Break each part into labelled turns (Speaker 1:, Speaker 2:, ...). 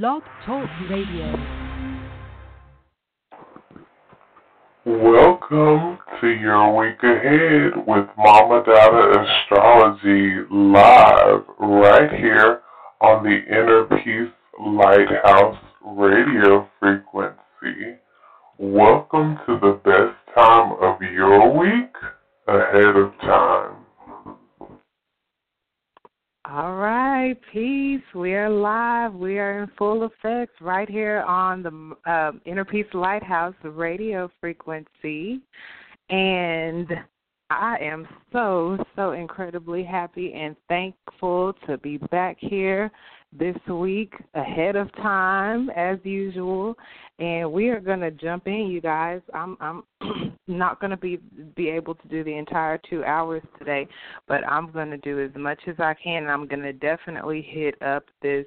Speaker 1: Blog Talk Radio.
Speaker 2: Welcome to your week ahead with Mama Dada Astrology live right here on the Inner Peace Lighthouse radio frequency. Welcome to the best time of your week ahead of time.
Speaker 3: All right, peace. We are live. We are in full effect right here on the uh, Inner Peace Lighthouse radio frequency. And I am so, so incredibly happy and thankful to be back here this week ahead of time as usual and we are going to jump in you guys i'm i'm not going to be be able to do the entire 2 hours today but i'm going to do as much as i can and i'm going to definitely hit up this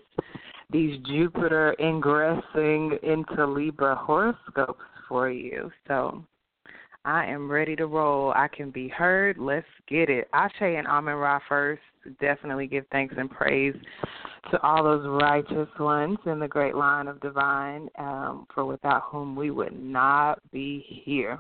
Speaker 3: these jupiter ingressing into libra horoscopes for you so I am ready to roll. I can be heard. Let's get it. Ashe and Amen Ra first. Definitely give thanks and praise to all those righteous ones in the great line of divine, um, for without whom we would not be here.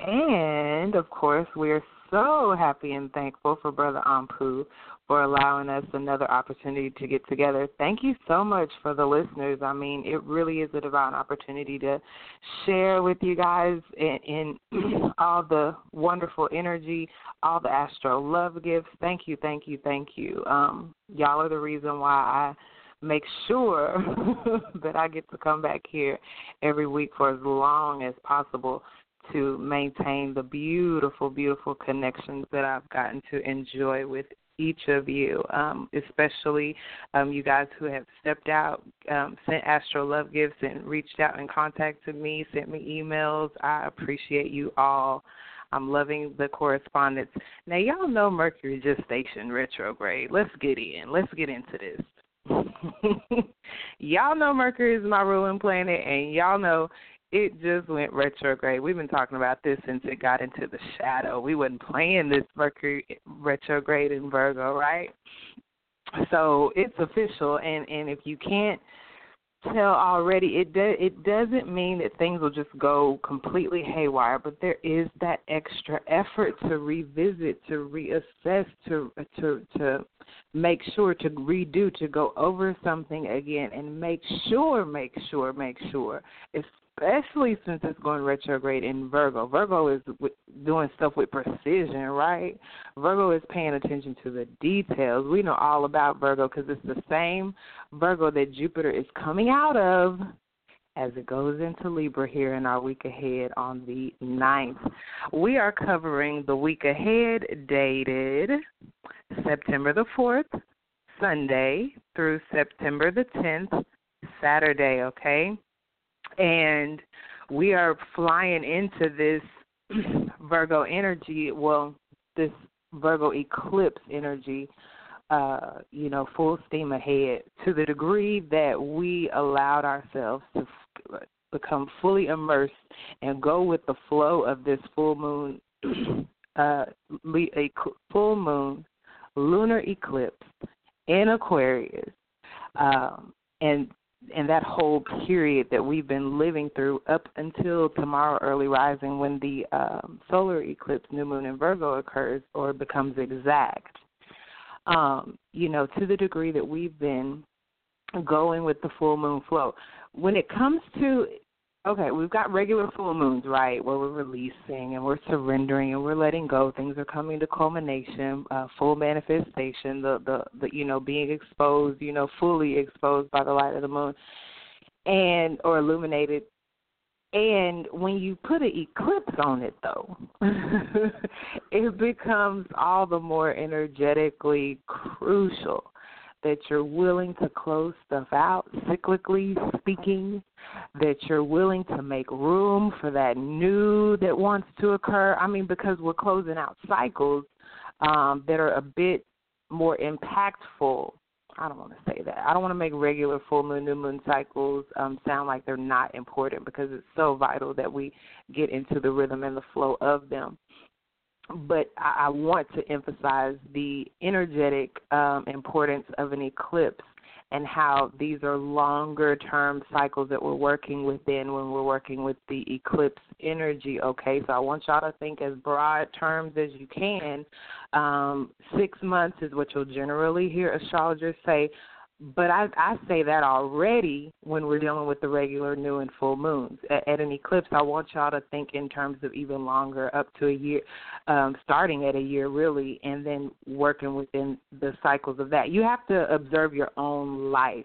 Speaker 3: And of course, we are so happy and thankful for Brother Ampu for allowing us another opportunity to get together. Thank you so much for the listeners. I mean, it really is a divine opportunity to share with you guys in, in all the wonderful energy, all the astro love gifts. Thank you, thank you, thank you. Um, y'all are the reason why I make sure that I get to come back here every week for as long as possible to maintain the beautiful, beautiful connections that I've gotten to enjoy with each of you, um, especially um, you guys who have stepped out, um, sent Astro Love gifts, and reached out and contacted me, sent me emails. I appreciate you all. I'm loving the correspondence. Now, y'all know Mercury just retrograde. Let's get in. Let's get into this. y'all know Mercury is my ruling planet, and y'all know it just went retrograde. We've been talking about this since it got into the shadow. We wasn't playing this Mercury retrograde in Virgo, right? So it's official, and and if you can't tell already, it do, it doesn't mean that things will just go completely haywire, but there is that extra effort to revisit, to reassess, to to to make sure to redo, to go over something again, and make sure, make sure, make sure, especially since it's going retrograde in Virgo. Virgo is doing stuff with precision, right? Virgo is paying attention to the details. We know all about Virgo because it's the same Virgo that Jupiter is coming out of as it goes into Libra here in our week ahead on the 9th. We are covering the week ahead dated September the 4th, Sunday, through September the 10th, Saturday, okay? And we are flying into this Virgo energy. Well, this Virgo eclipse energy. Uh, you know, full steam ahead to the degree that we allowed ourselves to become fully immersed and go with the flow of this full moon, uh, a full moon lunar eclipse in Aquarius. Um, and and that whole period that we've been living through up until tomorrow early rising when the um, solar eclipse new moon in virgo occurs or becomes exact. Um, you know to the degree that we've been going with the full moon flow. When it comes to okay we've got regular full moons right where we're releasing and we're surrendering and we're letting go. Things are coming to culmination uh, full manifestation the, the the you know being exposed you know fully exposed by the light of the moon and or illuminated. And when you put an eclipse on it though it becomes all the more energetically crucial that you're willing to close stuff out, cyclically speaking, that you're willing to make room for that new that wants to occur. I mean, because we're closing out cycles um, that are a bit more impactful. I don't want to say that. I don't want to make regular full moon, new moon cycles um, sound like they're not important because it's so vital that we get into the rhythm and the flow of them but I, I want to emphasize the energetic um, importance of an eclipse and how these are longer term cycles that we're working within when we're working with the eclipse energy. Okay, so I want y'all to think as broad terms as you can. Um, six months is what you'll generally hear astrologers say, but I, I say that already when we're dealing with the regular new and full moons. At, at an eclipse, I want y'all to think in terms of even longer, up to a year, um, starting at a year really, and then working within the cycles of that. You have to observe your own life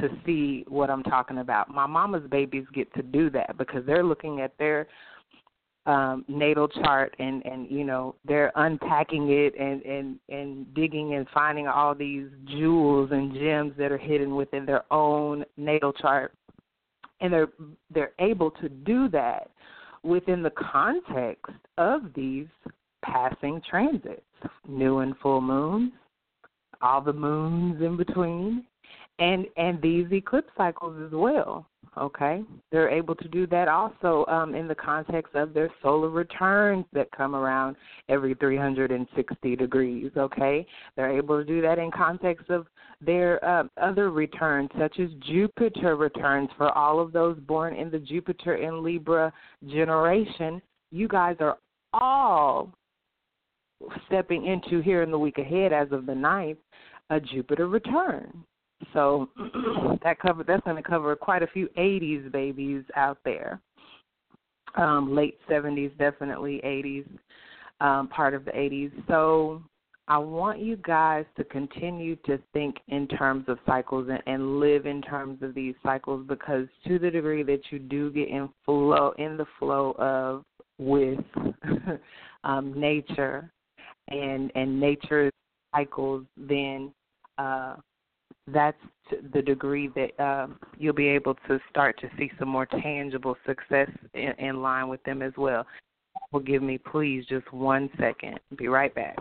Speaker 3: to see what I'm talking about. My mama's babies get to do that because they're looking at their um, natal chart and and you know they're unpacking it and and and digging and finding all these jewels and gems that are hidden within their own natal chart. And they're they're able to do that within the context of these passing transits new and full moons all the moons in between and and these eclipse cycles as well Okay, they're able to do that also um, in the context of their solar returns that come around every 360 degrees. Okay, they're able to do that in context of their uh, other returns, such as Jupiter returns for all of those born in the Jupiter and Libra generation. You guys are all stepping into here in the week ahead, as of the ninth, a Jupiter return. So that cover that's going to cover quite a few 80s babies out there. Um, late 70s, definitely 80s, um, part of the 80s. So I want you guys to continue to think in terms of cycles and, and live in terms of these cycles because to the degree that you do get in flow in the flow of with um, nature and and nature cycles, then uh, that's the degree that um, you'll be able to start to see some more tangible success in, in line with them as well. Give me please just one second. Be right back.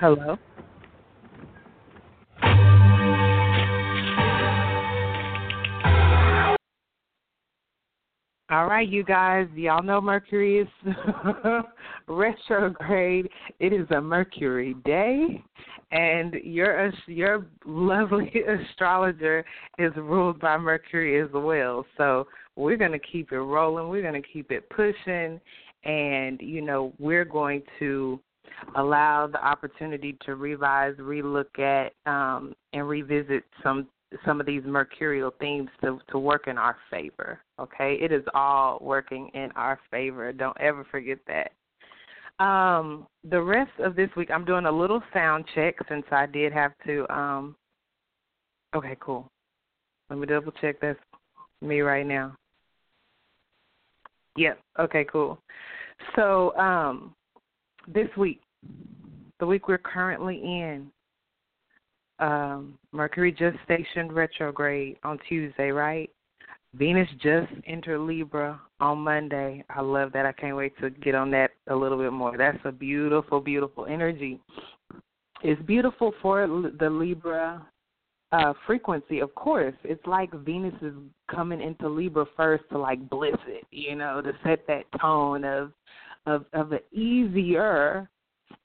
Speaker 3: Hello. You guys, y'all know Mercury is retrograde. It is a Mercury day, and your your lovely astrologer is ruled by Mercury as well. So we're going to keep it rolling. We're going to keep it pushing, and you know we're going to allow the opportunity to revise, relook at, um, and revisit some some of these mercurial themes to to work in our favor. Okay, it is all working in our favor. Don't ever forget that. Um, the rest of this week, I'm doing a little sound check since I did have to. Um, okay, cool. Let me double check that's me right now. Yep. Okay, cool. So um, this week, the week we're currently in, um, Mercury just stationed retrograde on Tuesday, right? Venus just entered Libra on Monday. I love that. I can't wait to get on that a little bit more. That's a beautiful, beautiful energy. It's beautiful for the Libra uh frequency, of course. It's like Venus is coming into Libra first to like bliss it, you know, to set that tone of of of an easier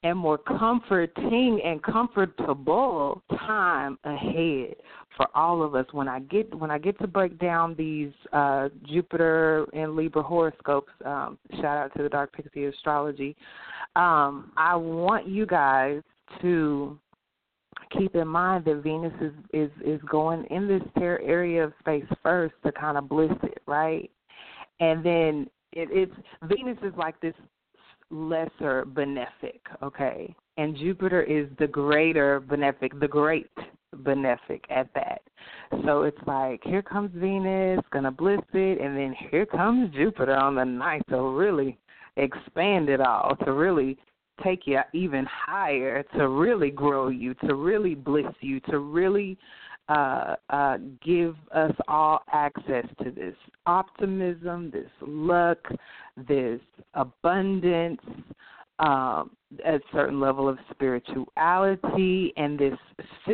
Speaker 3: and more comforting and comfortable time ahead for all of us when I get when I get to break down these uh Jupiter and Libra horoscopes, um, shout out to the Dark Pixie Astrology. Um, I want you guys to keep in mind that Venus is is is going in this area of space first to kind of bliss it, right? And then it, it's Venus is like this lesser benefic, okay? And Jupiter is the greater benefic, the great benefic at that. So it's like here comes Venus, gonna bliss it, and then here comes Jupiter on the ninth to really expand it all, to really take you even higher, to really grow you, to really bliss you, to really uh, uh, give us all access to this optimism, this luck, this abundance, um, a certain level of spirituality and this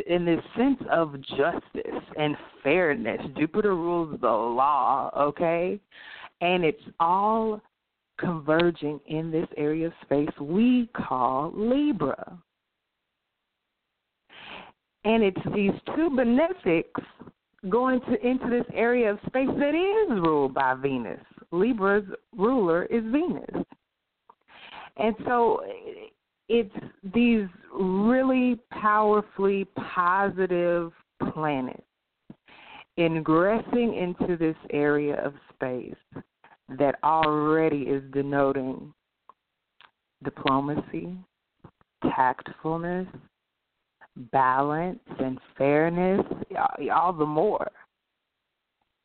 Speaker 3: in this sense of justice and fairness. Jupiter rules the law, okay, and it's all converging in this area of space we call Libra. And it's these two benefics going to into this area of space that is ruled by Venus. Libra's ruler is Venus. And so it's these really powerfully positive planets ingressing into this area of space that already is denoting diplomacy, tactfulness, balance, and fairness, all the more.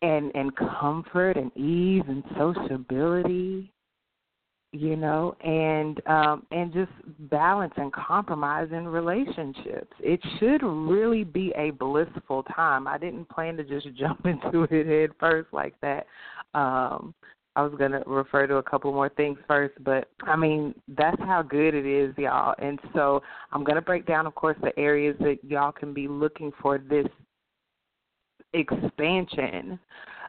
Speaker 3: And and comfort and ease and sociability, you know, and um and just balance and compromise in relationships. It should really be a blissful time. I didn't plan to just jump into it head first like that. Um I was gonna refer to a couple more things first, but I mean that's how good it is, y'all. And so I'm gonna break down, of course, the areas that y'all can be looking for this expansion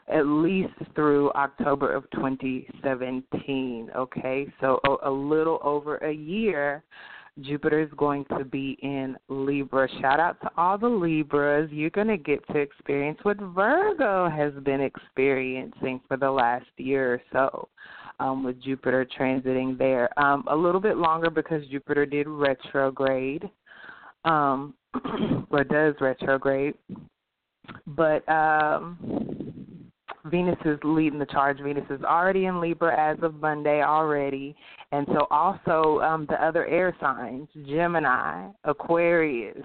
Speaker 3: at least through October of 2017. Okay, so a, a little over a year Jupiter is going to be in Libra. Shout out to all the Libras. You're going to get to experience what Virgo has been experiencing for the last year or so. Um, with Jupiter transiting there. Um, a little bit longer because Jupiter did retrograde, um, or does retrograde. But um, Venus is leading the charge. Venus is already in Libra as of Monday already. And so also um, the other air signs, Gemini, Aquarius,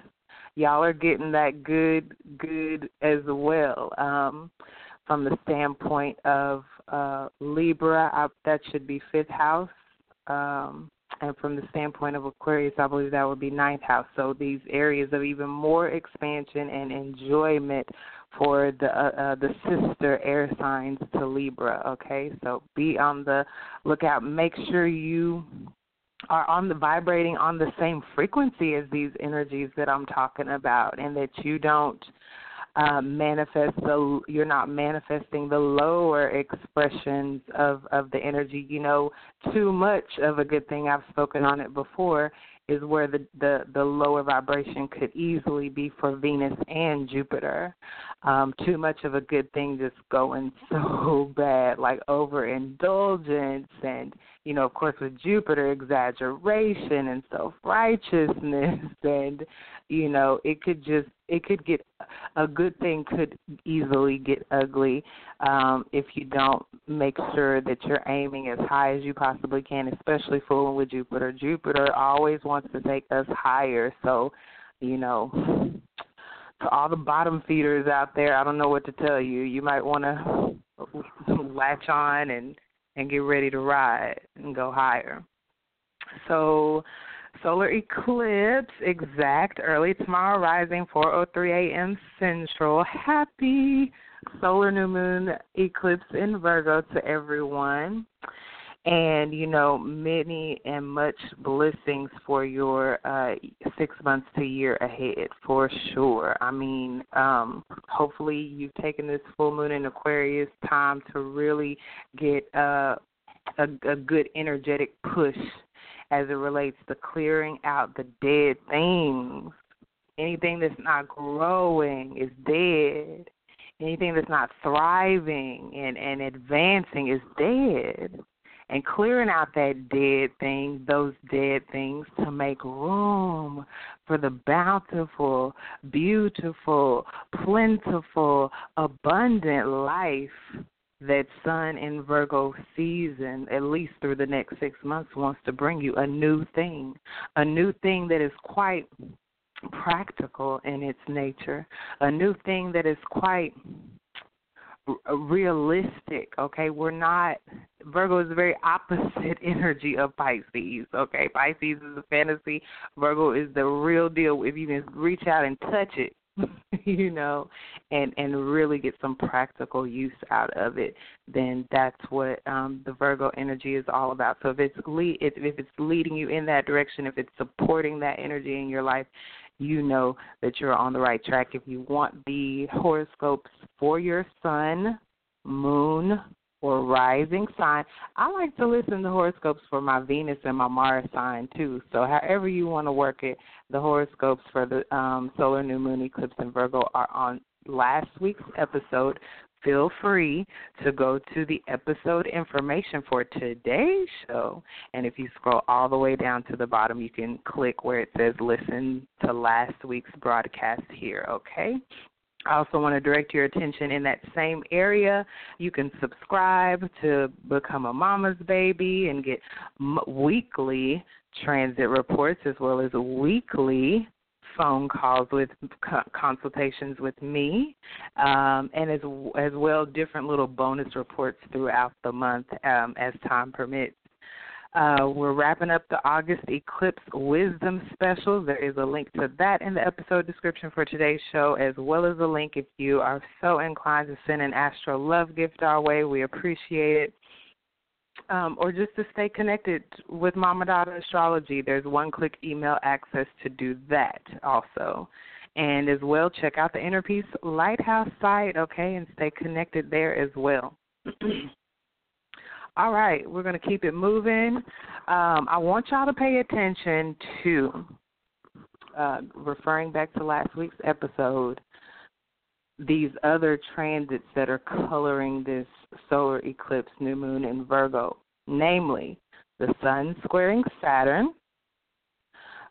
Speaker 3: y'all are getting that good, good as well. Um, from the standpoint of uh, Libra, I, that should be fifth house. Um, and from the standpoint of Aquarius, I believe that would be ninth house. So these areas of even more expansion and enjoyment for the uh, uh, the sister air signs to Libra. Okay, so be on the lookout. Make sure you are on the vibrating on the same frequency as these energies that I'm talking about, and that you don't uh, manifest the you're not manifesting the lower expressions of of the energy. You know, too much of a good thing. I've spoken on it before is where the, the, the lower vibration could easily be for Venus and Jupiter. Um, too much of a good thing just going so bad, like overindulgence and, you know, of course with Jupiter, exaggeration and self righteousness and you know it could just it could get a good thing could easily get ugly um if you don't make sure that you're aiming as high as you possibly can especially fooling with jupiter. Jupiter always wants to take us higher so you know to all the bottom feeders out there i don't know what to tell you. You might want to latch on and and get ready to ride and go higher so Solar eclipse exact early tomorrow rising 4:03 a.m. Central. Happy solar new moon eclipse in Virgo to everyone. And you know, many and much blessings for your uh six months to year ahead for sure. I mean, um, hopefully you've taken this full moon in Aquarius time to really get uh a, a good energetic push as it relates to clearing out the dead things. Anything that's not growing is dead. Anything that's not thriving and, and advancing is dead. And clearing out that dead thing, those dead things, to make room for the bountiful, beautiful, plentiful, abundant life that Sun in Virgo season, at least through the next six months, wants to bring you a new thing, a new thing that is quite practical in its nature, a new thing that is quite realistic okay? We're not virgo is the very opposite energy of pisces okay? Pisces is a fantasy. Virgo is the real deal. If you can reach out and touch it you know, and and really get some practical use out of it, then that's what um, the Virgo energy is all about. So if it's lead, if, if it's leading you in that direction, if it's supporting that energy in your life, you know that you're on the right track. If you want the horoscopes for your sun, moon, or rising sign. I like to listen to horoscopes for my Venus and my Mars sign too. So however you want to work it, the horoscopes for the um, solar new moon eclipse in Virgo are on last week's episode. Feel free to go to the episode information for today's show. And if you scroll all the way down to the bottom, you can click where it says listen to last week's broadcast here, okay? I also want to direct your attention in that same area. You can subscribe to become a mama's baby and get m- weekly transit reports as well as weekly phone calls with consultations with me, um, and as as well different little bonus reports throughout the month um, as time permits. Uh, we're wrapping up the August Eclipse Wisdom Special. There is a link to that in the episode description for today's show, as well as a link if you are so inclined to send an Astro Love gift our way. We appreciate it. Um, or just to stay connected with Mama Dada Astrology, there's one click email access to do that also. And as well, check out the Inner Peace Lighthouse site, okay, and stay connected there as well. All right, we're going to keep it moving. Um, I want y'all to pay attention to, uh, referring back to last week's episode, these other transits that are coloring this solar eclipse, new moon in Virgo, namely the Sun squaring Saturn,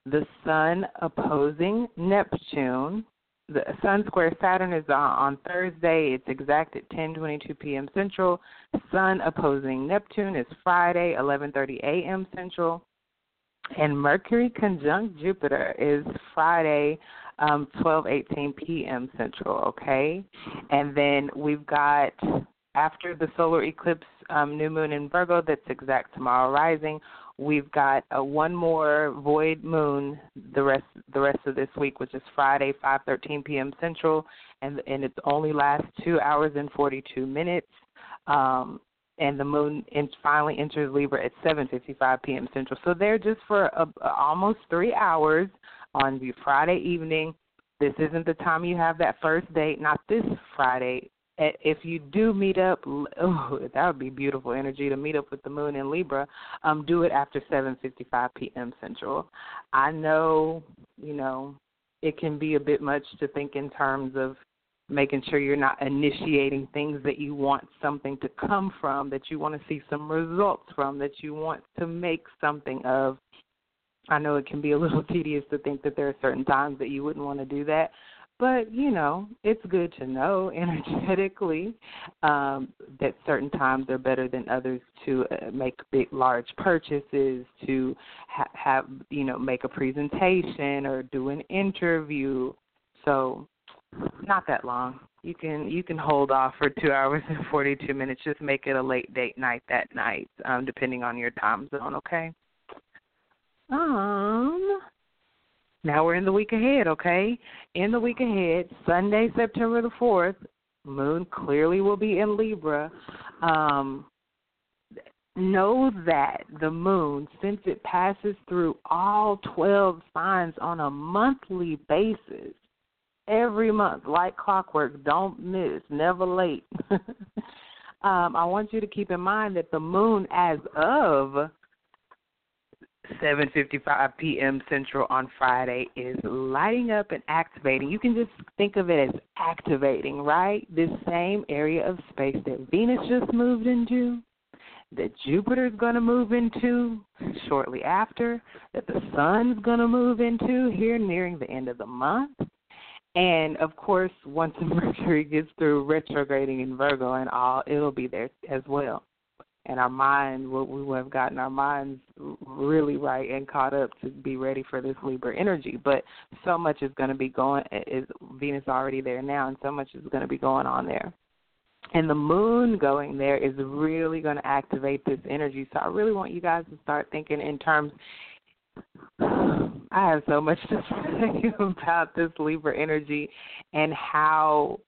Speaker 3: the Sun opposing Neptune, the Sun square Saturn is on Thursday. It's exact at 10:22 p.m. Central. Sun opposing Neptune is Friday, 11:30 a.m. Central, and Mercury conjunct Jupiter is Friday, um, 12:18 p.m. Central. Okay, and then we've got after the solar eclipse, um, new moon in Virgo. That's exact tomorrow rising. We've got a one more void moon the rest the rest of this week, which is Friday, 5:13 p.m. Central, and and it only lasts two hours and 42 minutes. Um, and the moon in, finally enters Libra at 7:55 p.m. Central. So they're just for a, a, almost three hours on the Friday evening. This isn't the time you have that first date. Not this Friday if you do meet up, oh, that would be beautiful energy to meet up with the moon in Libra. Um, do it after 7:55 p.m. Central. I know, you know, it can be a bit much to think in terms of making sure you're not initiating things that you want something to come from, that you want to see some results from, that you want to make something of. I know it can be a little tedious to think that there are certain times that you wouldn't want to do that, but you know, it's good to know energetically um, that certain times are better than others to uh, make big, large purchases, to ha- have you know make a presentation or do an interview. So, not that long. You can you can hold off for two hours and forty two minutes. Just make it a late date night that night, um, depending on your time zone. Okay. Um, now we're in the week ahead, okay? In the week ahead, Sunday, September the 4th, moon clearly will be in Libra. Um, know that the moon, since it passes through all 12 signs on a monthly basis, every month, like clockwork, don't miss, never late. um, I want you to keep in mind that the moon, as of 7:55 p.m. Central on Friday is lighting up and activating. You can just think of it as activating, right? This same area of space that Venus just moved into, that Jupiter's going to move into shortly after, that the Sun's going to move into here nearing the end of the month. And of course, once Mercury gets through retrograding in Virgo and all, it'll be there as well and our mind, we will have gotten our minds really right and caught up to be ready for this Libra energy. But so much is going to be going. Is Venus already there now, and so much is going to be going on there. And the moon going there is really going to activate this energy. So I really want you guys to start thinking in terms. I have so much to say about this Libra energy and how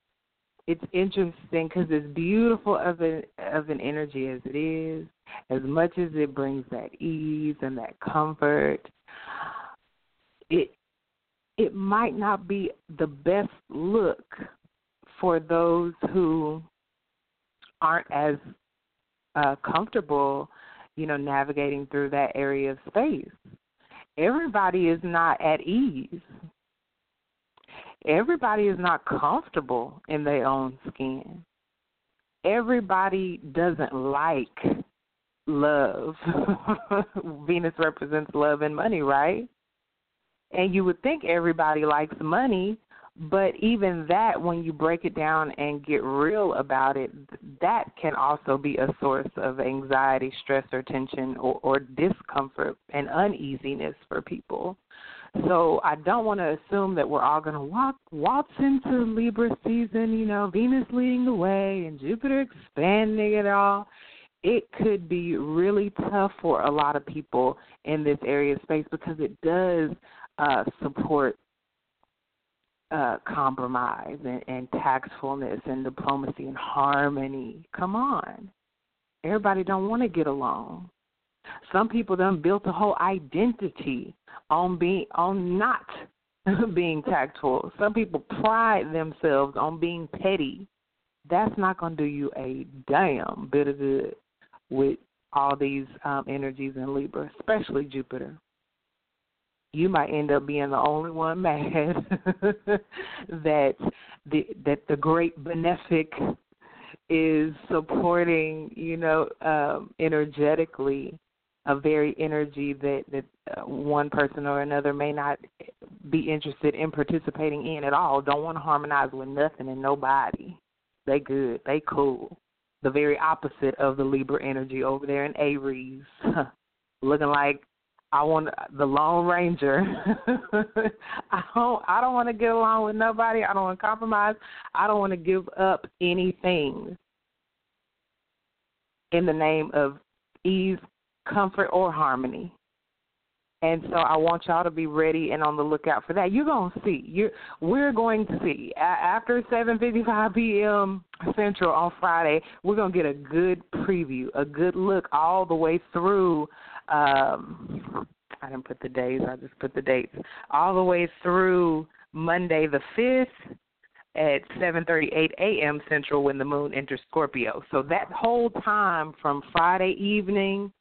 Speaker 3: it's interesting because as beautiful of an of an energy as it is, as much as it brings that ease and that comfort, it it might not be the best look for those who aren't as uh, comfortable, you know, navigating through that area of space. Everybody is not at ease. Everybody is not comfortable in their own skin. Everybody doesn't like love. Venus represents love and money, right? And you would think everybody likes money, but even that, when you break it down and get real about it, that can also be a source of anxiety, stress, or tension, or, or discomfort and uneasiness for people. So I don't want to assume that we're all going to walk waltz into Libra season, you know, Venus leading the way and Jupiter expanding it all. It could be really tough for a lot of people in this area of space because it does uh, support uh, compromise and, and tactfulness and diplomacy and harmony. Come on, everybody don't want to get along. Some people done built a whole identity on being on not being tactful. Some people pride themselves on being petty. That's not going to do you a damn bit of good with all these um, energies in Libra, especially Jupiter you might end up being the only one mad that the that the great benefic is supporting, you know, um, energetically a very energy that that uh, one person or another may not be interested in participating in at all. Don't want to harmonize with nothing and nobody. They good. They cool. The very opposite of the Libra energy over there in Aries, looking like I want the Lone Ranger. I don't. I don't want to get along with nobody. I don't want to compromise. I don't want to give up anything in the name of ease, comfort, or harmony. And so I want y'all to be ready and on the lookout for that. You're gonna see. You we're going to see after 7:55 p.m. Central on Friday. We're gonna get a good preview, a good look all the way through um, I didn't put the days, I just put the dates, all the way through Monday the 5th at 7:38 a.m. Central when the moon enters Scorpio. So that whole time from Friday evening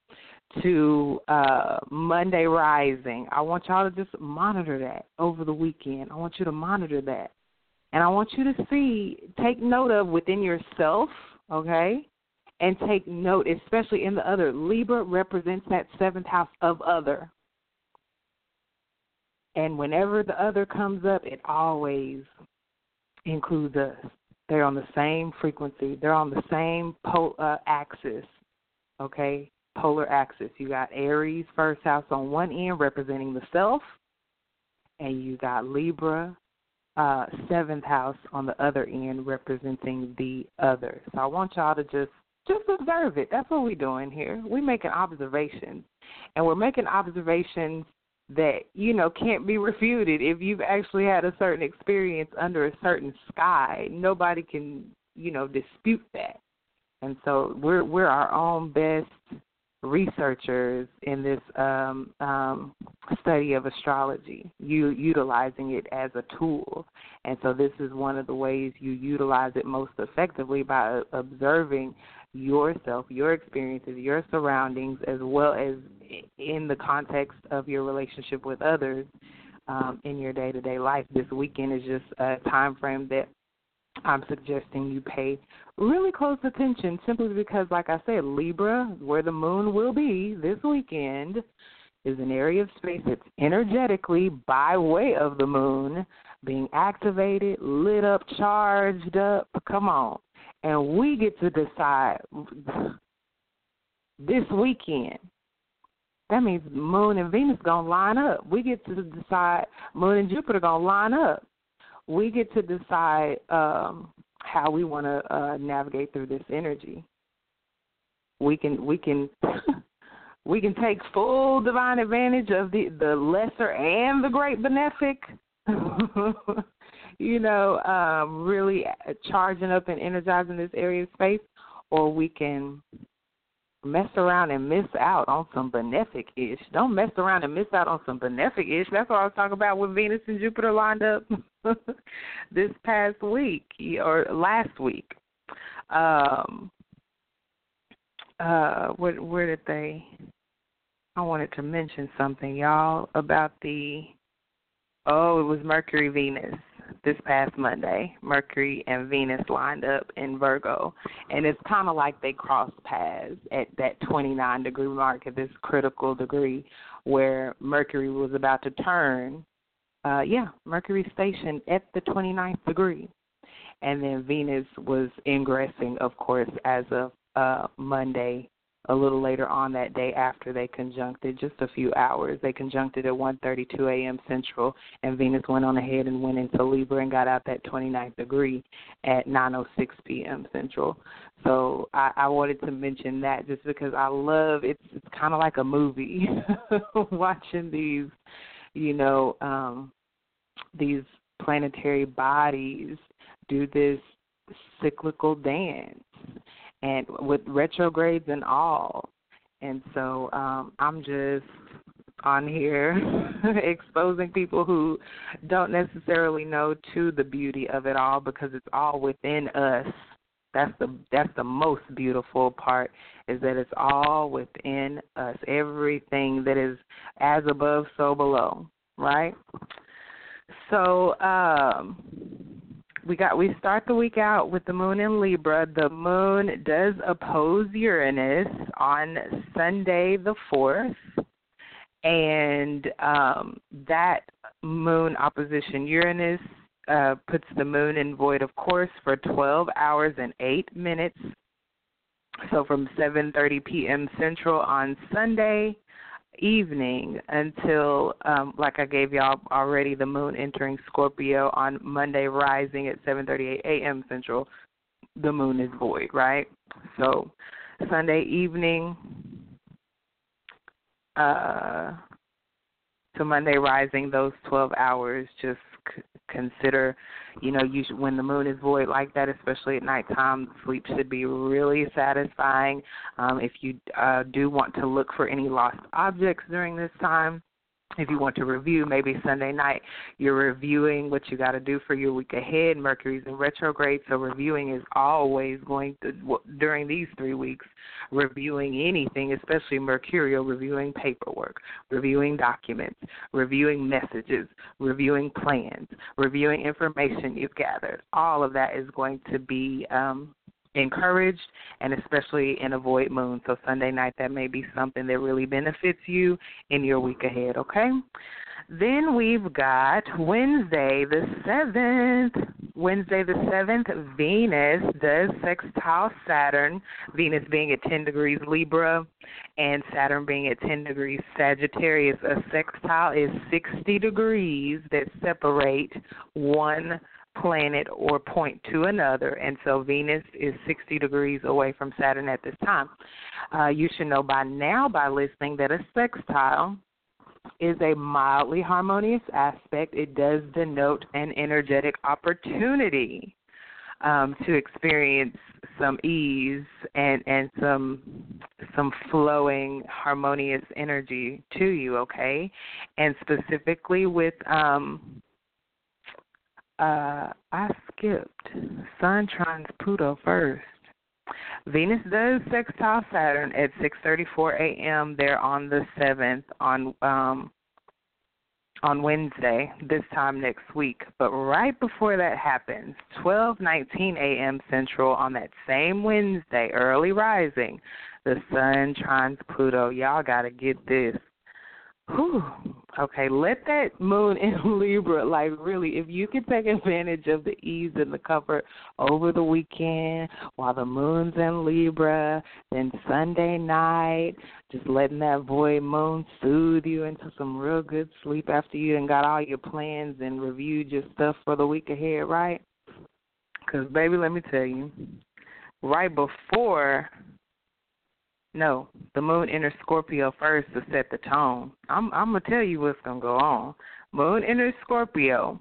Speaker 3: to uh Monday rising, I want y'all to just monitor that over the weekend. I want you to monitor that. And I want you to see, take note of within yourself, okay? and take note, especially in the other. Libra represents that seventh house of other. And whenever the other comes up, it always includes us. They're on the same frequency. They're on the same pol- uh, axis. Okay, polar axis. You got Aries first house on one end representing the self, and you got Libra uh, seventh house on the other end representing the other. So I want y'all to just just observe it. That's what we're doing here. We're making observations, and we're making observations that you know can't be refuted if you've actually had a certain experience under a certain sky. Nobody can you know dispute that, and so we're we're our own best researchers in this um, um, study of astrology, you utilizing it as a tool. And so this is one of the ways you utilize it most effectively by observing yourself, your experiences, your surroundings, as well as in the context of your relationship with others um, in your day to day life. This weekend is just a time frame that I'm suggesting you pay really close attention simply because, like I said, Libra, where the moon will be this weekend, is an area of space that's energetically by way of the moon being activated, lit up, charged up. Come on and we get to decide this weekend. That means Moon and Venus gonna line up. We get to decide Moon and Jupiter gonna line up. We get to decide um, how we want to uh, navigate through this energy. We can we can we can take full divine advantage of the the lesser and the great benefic. you know, um, really charging up and energizing this area of space, or we can mess around and miss out on some benefic ish. Don't mess around and miss out on some benefic ish. That's what I was talking about with Venus and Jupiter lined up this past week or last week. Um uh where where did they I wanted to mention something, y'all, about the oh, it was Mercury Venus this past Monday. Mercury and Venus lined up in Virgo, and it's kind of like they crossed paths at that 29 degree mark at this critical degree where Mercury was about to turn. Uh, yeah, Mercury stationed at the 29th degree, and then Venus was ingressing, of course, as of uh, Monday a little later on that day after they conjuncted, just a few hours. They conjuncted at 1:32 a.m. Central, and Venus went on ahead and went into Libra and got out that 29th degree at 9:06 p.m. Central. So I, I wanted to mention that just because I love it's it's kind of like a movie watching these, you know, um, these planetary bodies do this cyclical dance and with retrogrades and all. And so um, I'm just on here exposing people who don't necessarily know to the beauty of it all because it's all within us. That's the that's the most beautiful part is that it's all within us. Everything that is as above so below, right? So um we got we start the week out with the moon in Libra. The moon does oppose Uranus on Sunday the fourth, and um, that moon opposition Uranus uh, puts the moon in void of course for 12 hours and 8 minutes. So from 7:30 p.m. Central on Sunday evening until, um, like I gave y'all already, the moon entering Scorpio on Monday, rising at 7:38 a.m. Central. The moon is void, right? So Sunday evening uh, to Monday rising, those 12 hours, just c- consider you know you should, when the moon is void like that especially at nighttime sleep should be really satisfying um, if you uh, do want to look for any lost objects during this time if you want to review, maybe Sunday night, you're reviewing what you got to do for your week ahead. Mercury's in retrograde, so reviewing is always going to, during these three weeks, reviewing anything, especially Mercurial, reviewing paperwork, reviewing documents, reviewing messages, reviewing plans, reviewing information you've gathered. All of that is going to be um, encouraged and especially in a void moon. So Sunday night that may be something that really benefits you in your week ahead, okay? Then we've got Wednesday the 7th. Wednesday the 7th, Venus does sextile Saturn, Venus being at 10 degrees Libra and Saturn being at 10 degrees Sagittarius. A sextile is 60 degrees that separate one planet or point to another, and so Venus is 60 degrees away from Saturn at this time. Uh, you should know by now, by listening, that a sextile is a mildly harmonious aspect. It does denote an energetic opportunity um, to experience some ease and and some some flowing harmonious energy to you. Okay, and specifically with um, uh, I skipped Sun trines Pluto first. Venus does sextile Saturn at 6:34 a.m. there on the 7th on um on Wednesday, this time next week. But right before that happens, 12:19 a.m. Central on that same Wednesday, early rising, the Sun trines Pluto. Y'all got to get this. Whew. Okay, let that moon in Libra, like really, if you can take advantage of the ease and the comfort over the weekend while the moon's in Libra, then Sunday night, just letting that void moon soothe you into some real good sleep after you and got all your plans and reviewed your stuff for the week ahead, right? Because, baby, let me tell you, right before No, the moon enters Scorpio first to set the tone. I'm I'm gonna tell you what's gonna go on. Moon enters Scorpio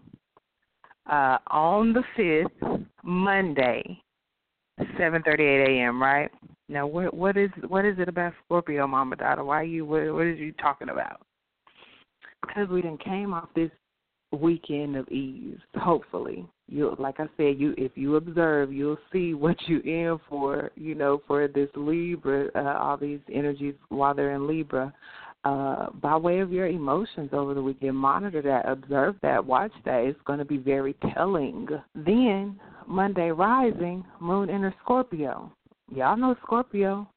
Speaker 3: uh, on the fifth, Monday, seven thirty eight a.m. Right now, what what is what is it about Scorpio, Mama Dada? Why you what what is you talking about? Because we didn't came off this weekend of ease. Hopefully, you like I said, you if you observe, you'll see what you in for. You know, for this Libra, uh, all these energies while they're in Libra. Uh, by way of your emotions over the weekend, monitor that, observe that, watch that. It's going to be very telling. Then Monday rising, Moon enters Scorpio. Y'all know Scorpio,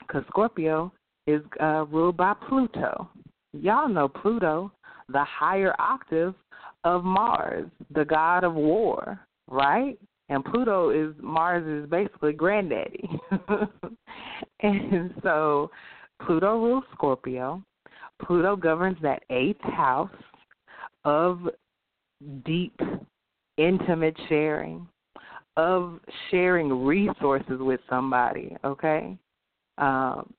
Speaker 3: because Scorpio is uh, ruled by Pluto. Y'all know Pluto the higher octave of Mars, the god of war, right? And Pluto is Mars is basically granddaddy. and so Pluto rules Scorpio. Pluto governs that eighth house of deep, intimate sharing, of sharing resources with somebody, okay? Um,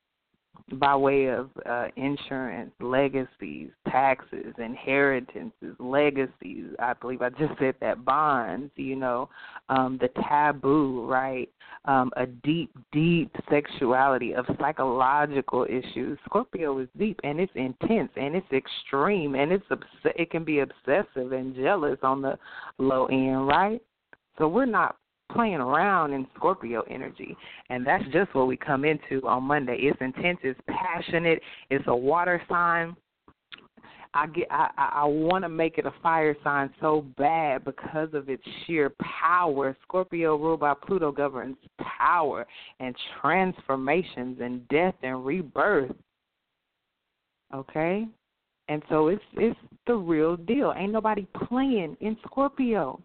Speaker 3: by way of uh, insurance, legacies, taxes, inheritances, legacies. I believe I just said that bonds. You know, um, the taboo, right? Um, a deep, deep sexuality of psychological issues. Scorpio is deep and it's intense and it's extreme and it's obs- it can be obsessive and jealous on the low end, right? So we're not playing around in Scorpio energy, and that's just what we come into on Monday. It's intense, it's passionate, it's a water sign. I get I I, want to make it a fire sign so bad because of its sheer power. Scorpio ruled by Pluto governs power and transformations and death and rebirth. Okay? And so it's it's the real deal. Ain't nobody playing in Scorpio.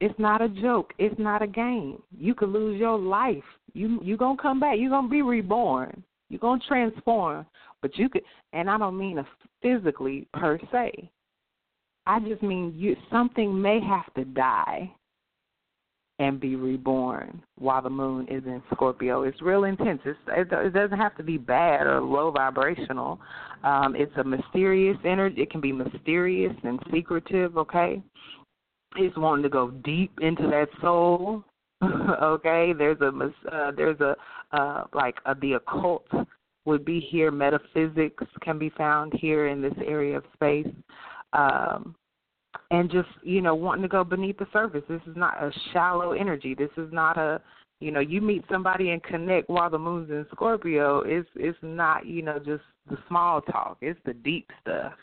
Speaker 3: It's not a joke. It's not a game. You could lose your life. You you gonna come back. You're gonna be reborn. You're gonna transform. But you could, and I don't mean physically per se. I just mean you something may have to die and be reborn while the moon is in Scorpio. It's real intense. It's, it, it doesn't have to be bad or low vibrational. Um, it's a mysterious energy. It can be mysterious and secretive. Okay, He's wanting to go deep into that soul. okay, there's a uh, there's a uh, like uh, the occult would be here. Metaphysics can be found here in this area of space. Um, and just you know wanting to go beneath the surface. This is not a shallow energy. This is not a you know you meet somebody and connect while the moon's in Scorpio. It's it's not you know just the small talk. It's the deep stuff,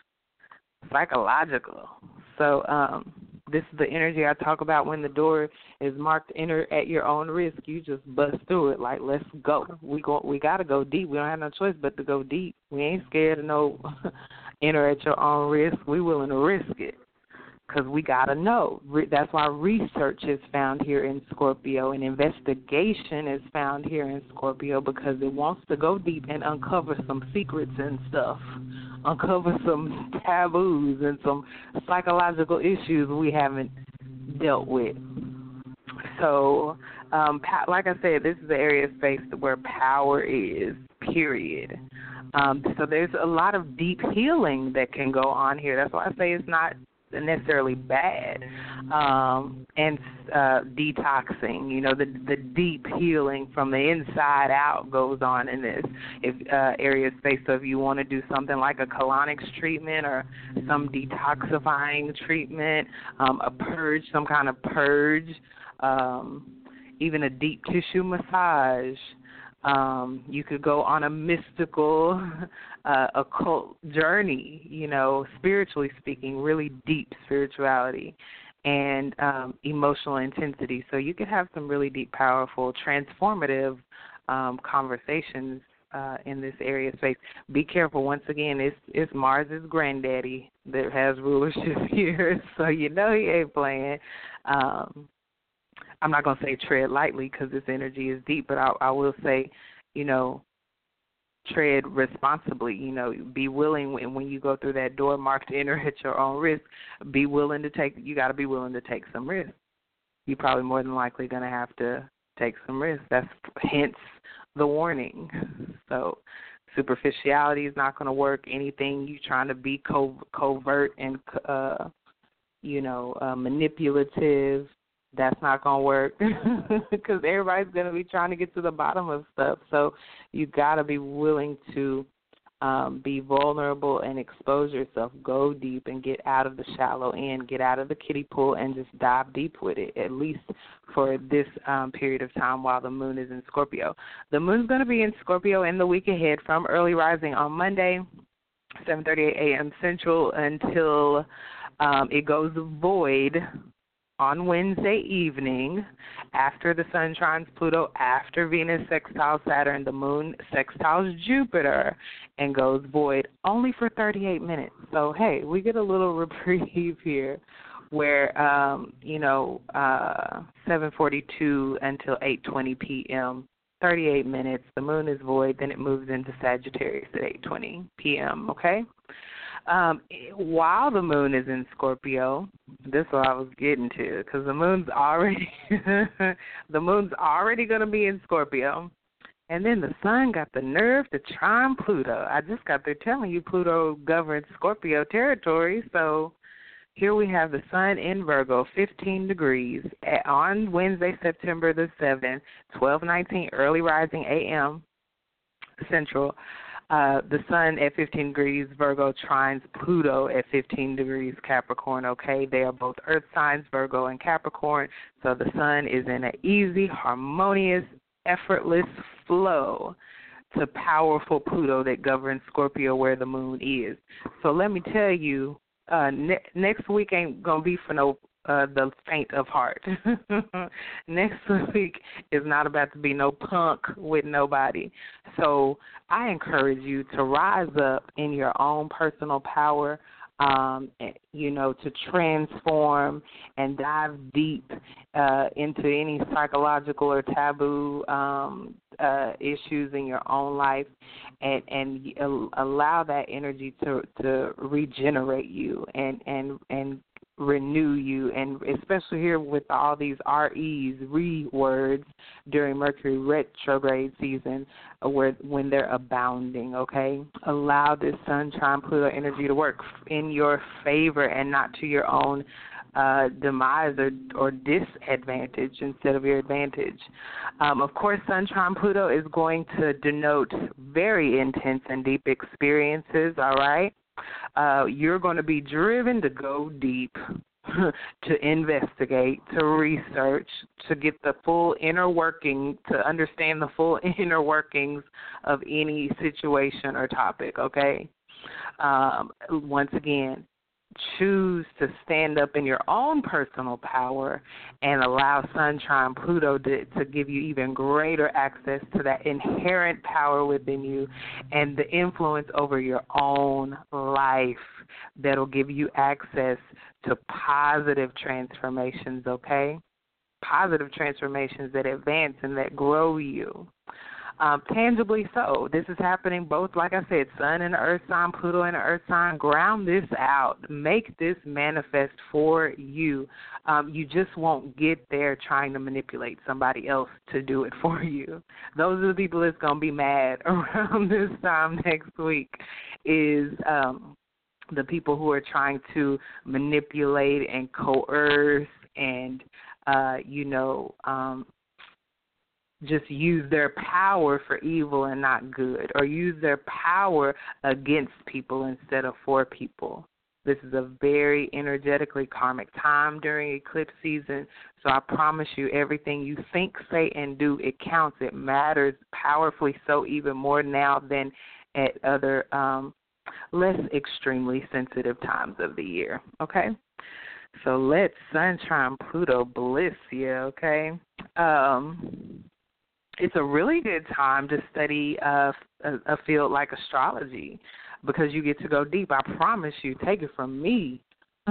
Speaker 3: psychological. So um, this is the energy I talk about when the door is marked enter at your own risk. You just bust through it like let's go. We go we got to go deep. We don't have no choice but to go deep. We ain't scared to no enter at your own risk. We willing to risk it because we got to know. That's why research is found here in Scorpio and investigation is found here in Scorpio because it wants to go deep and uncover some secrets and stuff uncover some taboos and some psychological issues we haven't dealt with. So, um, like I said, this is the area of space where power is. Period. Um, so there's a lot of deep healing that can go on here. That's why I say it's not necessarily bad. Um, and uh, detoxing, you know, the the deep healing from the inside out goes on in this if uh, area of space. So if you want to do something like a colonics treatment or some detoxifying treatment, um, a purge, some kind of purge, um, even a deep tissue massage. Um, you could go on a mystical, uh, occult journey, you know, spiritually speaking, really deep spirituality and um, emotional intensity. So you could have some really deep, powerful, transformative um, conversations uh, in this area space. Be careful. Once again, it's it's Mars's granddaddy that has rulership here, so you know he ain't playing. Um, I'm not to say tread lightly because this energy is deep, but I, I will say, you know, tread responsibly. You know, be willing when, when you go through that door marked enter at your own risk. Be willing to take. You got to be willing to take some risk. You're probably more than likely going to have to take some risk. That's hence the warning. So superficiality is not going to work. Anything you trying to be co- covert and uh, you know uh, manipulative, that's not going to work because everybody's going to be trying to get to the bottom of stuff. So you got to be willing to um, be vulnerable and expose yourself. Go deep and get out of the shallow end, get out of the kiddie pool, and just dive deep with it. At least for this um, period of time while the moon is in Scorpio. The moon's going to be in Scorpio in the week ahead from early rising on Monday, 7:38 a.m. Central until um, it goes void on Wednesday evening after the Sun trines Pluto, after Venus sextiles Saturn, the Moon sextiles Jupiter, and goes void only for 38 minutes. So, hey, we get a little reprieve here where um, you know, uh 7:42 until 8:20 p.m. 38 minutes. The moon is void, then it moves into Sagittarius at 8:20 p.m. Okay, um, while the moon is in Scorpio, this is what I was getting to because the moon's already the moon's already going to be in Scorpio, and then the sun got the nerve to trine Pluto. I just got there telling you Pluto governs Scorpio territory, so here we have the sun in Virgo, 15 degrees on Wednesday, September the 7th, 12:19 early rising a.m. Central. Uh, the sun at 15 degrees Virgo trines Pluto at 15 degrees Capricorn. Okay, they are both Earth signs, Virgo and Capricorn. So the sun is in an easy, harmonious, effortless flow to powerful Pluto that governs Scorpio, where the moon is. So let me tell you, uh, ne- next week ain't gonna be for no uh, the faint of heart. Next week is not about to be no punk with nobody. So I encourage you to rise up in your own personal power, um, you know, to transform and dive deep uh, into any psychological or taboo um, uh, issues in your own life, and and allow that energy to to regenerate you and and and renew you and especially here with all these REs, re words during Mercury retrograde season uh, where when they're abounding, okay? Allow this sun trine Pluto energy to work in your favor and not to your own uh, demise or, or disadvantage instead of your advantage. Um, of course, Sun trine Pluto is going to denote very intense and deep experiences, all right? Uh, you're going to be driven to go deep, to investigate, to research, to get the full inner working, to understand the full inner workings of any situation or topic, okay? Um, once again, choose to stand up in your own personal power and allow Sun trine Pluto to, to give you even greater access to that inherent power within you and the influence over your own life that'll give you access to positive transformations, okay? Positive transformations that advance and that grow you um, tangibly so. This is happening both, like I said, Sun and Earth sign, Pluto and Earth sign. Ground this out. Make this manifest for you. Um, you just won't get there trying to manipulate somebody else to do it for you. Those are the people that's going to be mad around this time next week. Is um, the people who are trying to manipulate and coerce and uh, you know, um, just use their power for evil and not good, or use their power against people instead of for people. This is a very energetically karmic time during eclipse season. So I promise you, everything you think, say, and do, it counts. It matters powerfully so, even more now than at other um, less extremely sensitive times of the year. Okay? So let Sun Pluto bliss you, okay? Um, it's a really good time to study uh, a, a field like astrology because you get to go deep. I promise you, take it from me.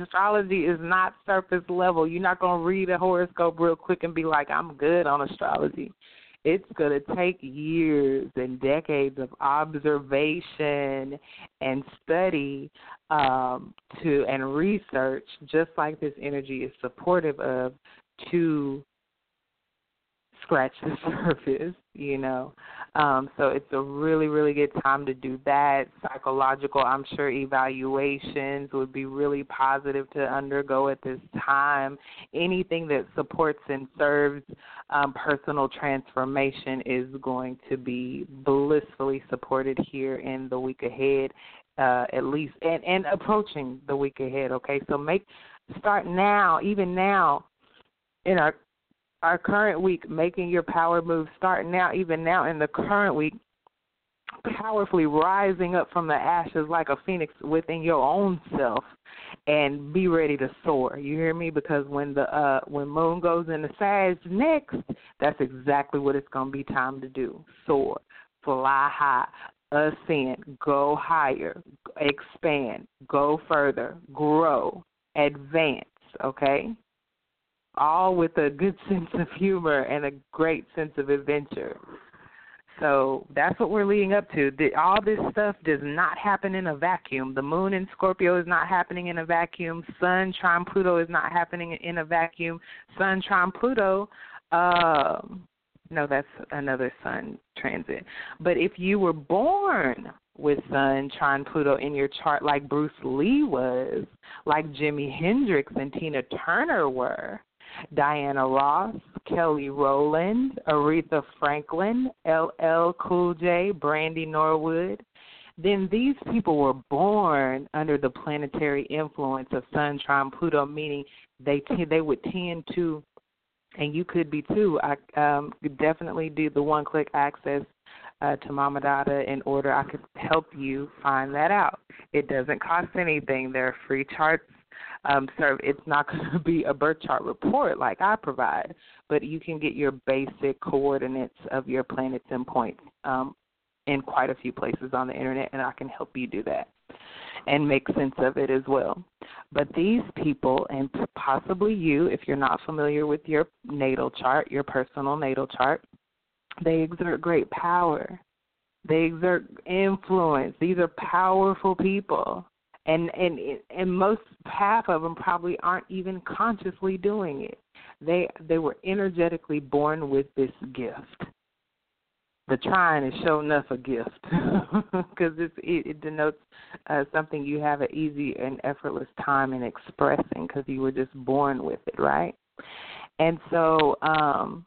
Speaker 3: astrology is not surface level. You're not going to read a horoscope real quick and be like, I'm good on astrology. It's going to take years and decades of observation and study um, to and research, just like this energy is supportive of, to scratch the surface, you know. Um, so it's a really, really good time to do that. Psychological, I'm sure evaluations would be really positive to undergo at this time. Anything that supports and serves um, personal transformation is going to be blissfully supported here in the week ahead, uh, at least, and, and approaching the week ahead. Okay, so make start now, even now, in our our current week, making your power move, start now, even now in the current week, powerfully rising up from the ashes like a phoenix within your own self and be ready to soar. You hear me? Because when the uh when moon goes into Sag next, that's exactly what it's gonna be time to do. Soar. Fly high. Ascend. Go higher. Expand. Go further. Grow. Advance. Okay? All with a good sense of humor and a great sense of adventure. So that's what we're leading up to. All this stuff does not happen in a vacuum. The moon in Scorpio is not happening in a vacuum. Sun trine Pluto is not happening in a vacuum. Sun trine Pluto, uh, no, that's another Sun transit. But if you were born with Sun trine Pluto in your chart, like Bruce Lee was, like Jimi Hendrix and Tina Turner were, Diana Ross, Kelly Rowland, Aretha Franklin, LL Cool J, Brandy Norwood. Then these people were born under the planetary influence of Sun trine Pluto, meaning they t- they would tend to, and you could be too. I um, definitely do the one click access uh, to Mama Dada in order I could help you find that out. It doesn't cost anything. There are free charts um, serve. It's not going to be a birth chart report like I provide, but you can get your basic coordinates of your planets and points um, in quite a few places on the internet, and I can help you do that and make sense of it as well. But these people, and possibly you, if you're not familiar with your natal chart, your personal natal chart, they exert great power. They exert influence. These are powerful people and and and most half of them probably aren't even consciously doing it. They they were energetically born with this gift. The trine is showing enough a gift because it, it denotes uh, something you have an easy and effortless time in expressing because you were just born with it, right? And so um,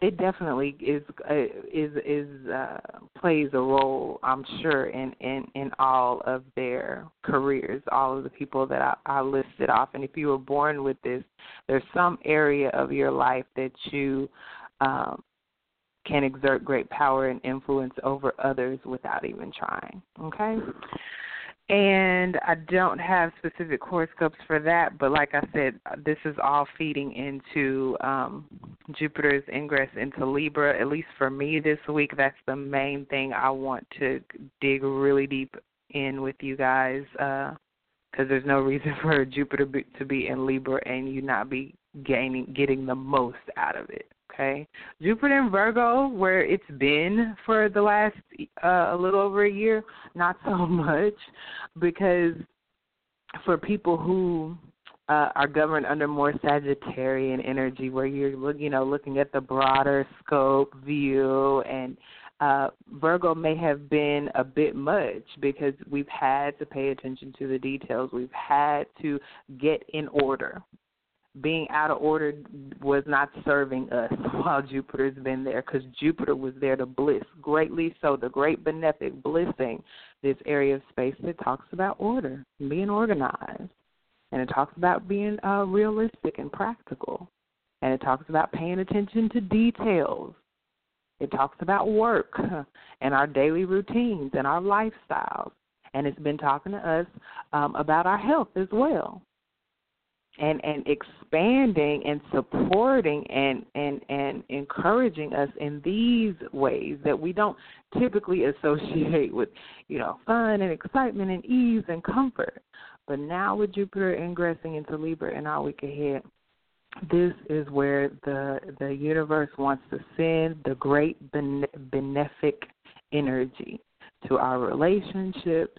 Speaker 3: it definitely is uh, is is uh, plays a role, I'm sure, in in in all of their careers. All of the people that I, I listed off, and if you were born with this, there's some area of your life that you um, can exert great power and influence over others without even trying. Okay. And I don't have specific horoscopes for that, but like I said, this is all feeding into um, Jupiter's ingress into Libra. At least for me this week, that's the main thing I want to dig really deep in with you guys, because uh, there's no reason for Jupiter to be in Libra and you not be gaining, getting the most out of it okay? Jupiter in Virgo, where it's been for the last uh, a little over a year, not so much, because for people who uh, are governed under more Sagittarian energy, where you're you know looking at the broader scope view, and uh, Virgo may have been a bit much because we've had to pay attention to the details. We've had to get in order being out of order was not serving us while Jupiter's been there because Jupiter was there to bliss greatly. So the great benefic blissing this area of space that talks about order, being organized, and it talks about being uh, realistic and practical, and it talks about paying attention to details. It talks about work and our daily routines and our lifestyles, and it's been talking to us um, about our health as well and and expanding and supporting and and and encouraging us in these ways that we don't typically associate with you know fun and excitement and ease and comfort. But now with jupiter ingressing into libra in our week ahead this is where the the universe wants to send the great benefic energy to our relationships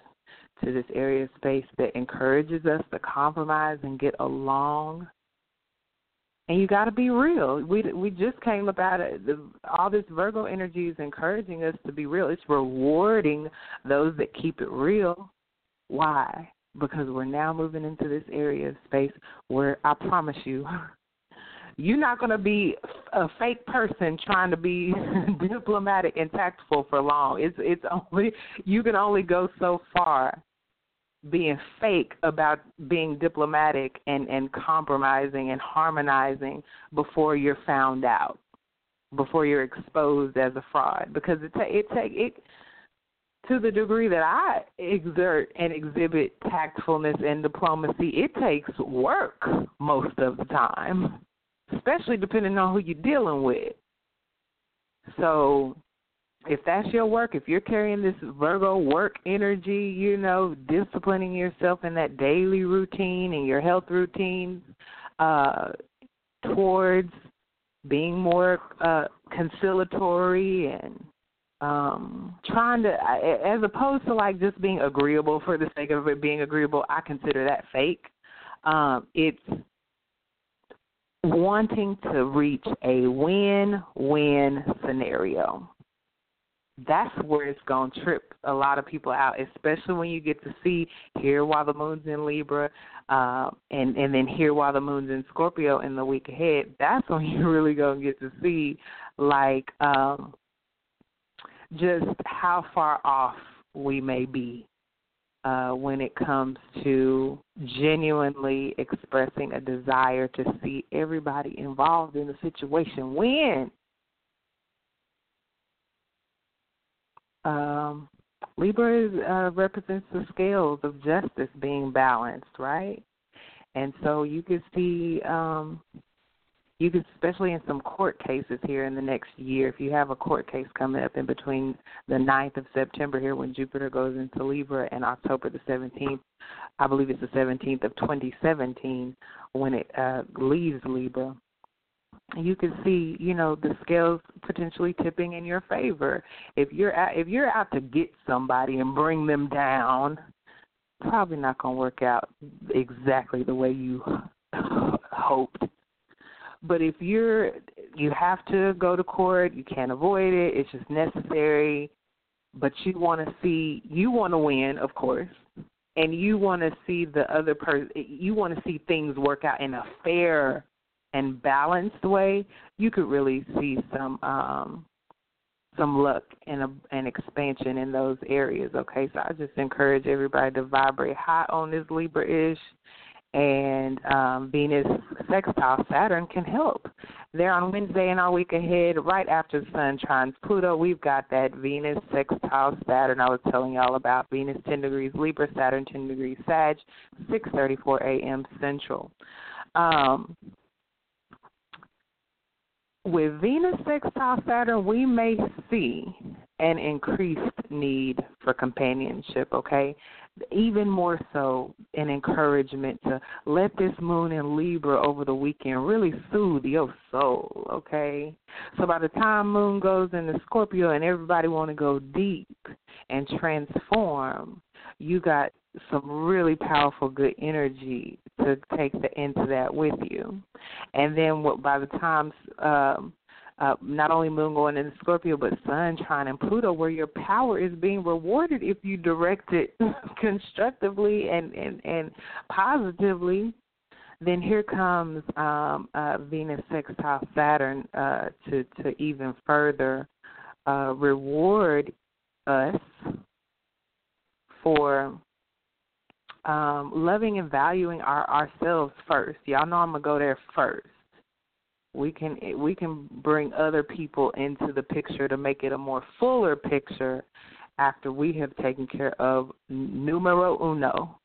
Speaker 3: to this area of space that encourages us to compromise and get along and you got to be real. We we just came about it. The, all this Virgo energy is encouraging us to be real. It's rewarding those that keep it real. Why? Because we're now moving into this area of space where I promise you, you're not going to be a fake person trying to be diplomatic and tactful for long. It's it's only you can only go so far being fake about being diplomatic and and compromising and harmonizing before you're found out before you're exposed as a fraud. Because it ta- it take it to the degree that I exert and exhibit tactfulness and diplomacy it takes work most of the time especially depending on who you're dealing with. So if that's your work, if you're carrying this Virgo work energy, you know, disciplining yourself in that daily routine and your health routine uh, towards being more uh, conciliatory and um trying to as opposed to like just being agreeable for the sake of it being agreeable i consider that fake. Um it's wanting to reach a win win scenario that's where it's going to trip a lot of people out, especially when you get to see here while the moon's in Libra, uh, and and then here while the moon's in Scorpio in the week ahead. That's when you're really going to get to see like um, just how far off we may be uh, when it comes to genuinely expressing a desire to see everybody involved in the situation win um, Libra is, uh, represents the scales of justice being balanced, right? And so you could see, um, you could, especially in some court cases here in the next year, if you have a court case coming up in between the 9th of September here when Jupiter goes into Libra and October the 17th, I believe it's the 17th of 2017 when it uh, leaves Libra you can see, you know, the scales potentially tipping in your favor. If you're out, if you're out to get somebody and bring them down, probably not going to work out exactly the way you hoped. But if you're you have to go to court, you can't avoid it. It's just necessary. But you want to see you want to win, of course, and you want to see the other person. You want to see things work out in a fair and balanced way, you could really see some um some luck and a, an expansion in those areas. Okay, so I just encourage everybody to vibrate high on this Libra ish, and um, Venus sextile Saturn can help. There on Wednesday and our week ahead, right after Sun trines Pluto, we've got that Venus sextile Saturn I was telling y'all about. Venus 10 degrees Libra, Saturn 10 degrees Sag, 6:34 a.m. Central. Um, with Venus sextile Saturn, we may see an increased need for companionship, okay? Even more so, an encouragement to let this moon in Libra over the weekend really soothe your soul, okay? So by the time moon goes into Scorpio and everybody want to go deep and transform, you got some really powerful good energy to take the into that with you and then what by the time um uh, not only moon going into Scorpio, but Sun trine and Pluto, where your power is being rewarded if you direct it constructively and, and, and positively. Then here comes um, uh, Venus sextile Saturn uh, to to even further uh, reward us for um, loving and valuing our ourselves first. Y'all know I'm gonna go there first. We can we can bring other people into the picture to make it a more fuller picture after we have taken care of numero uno.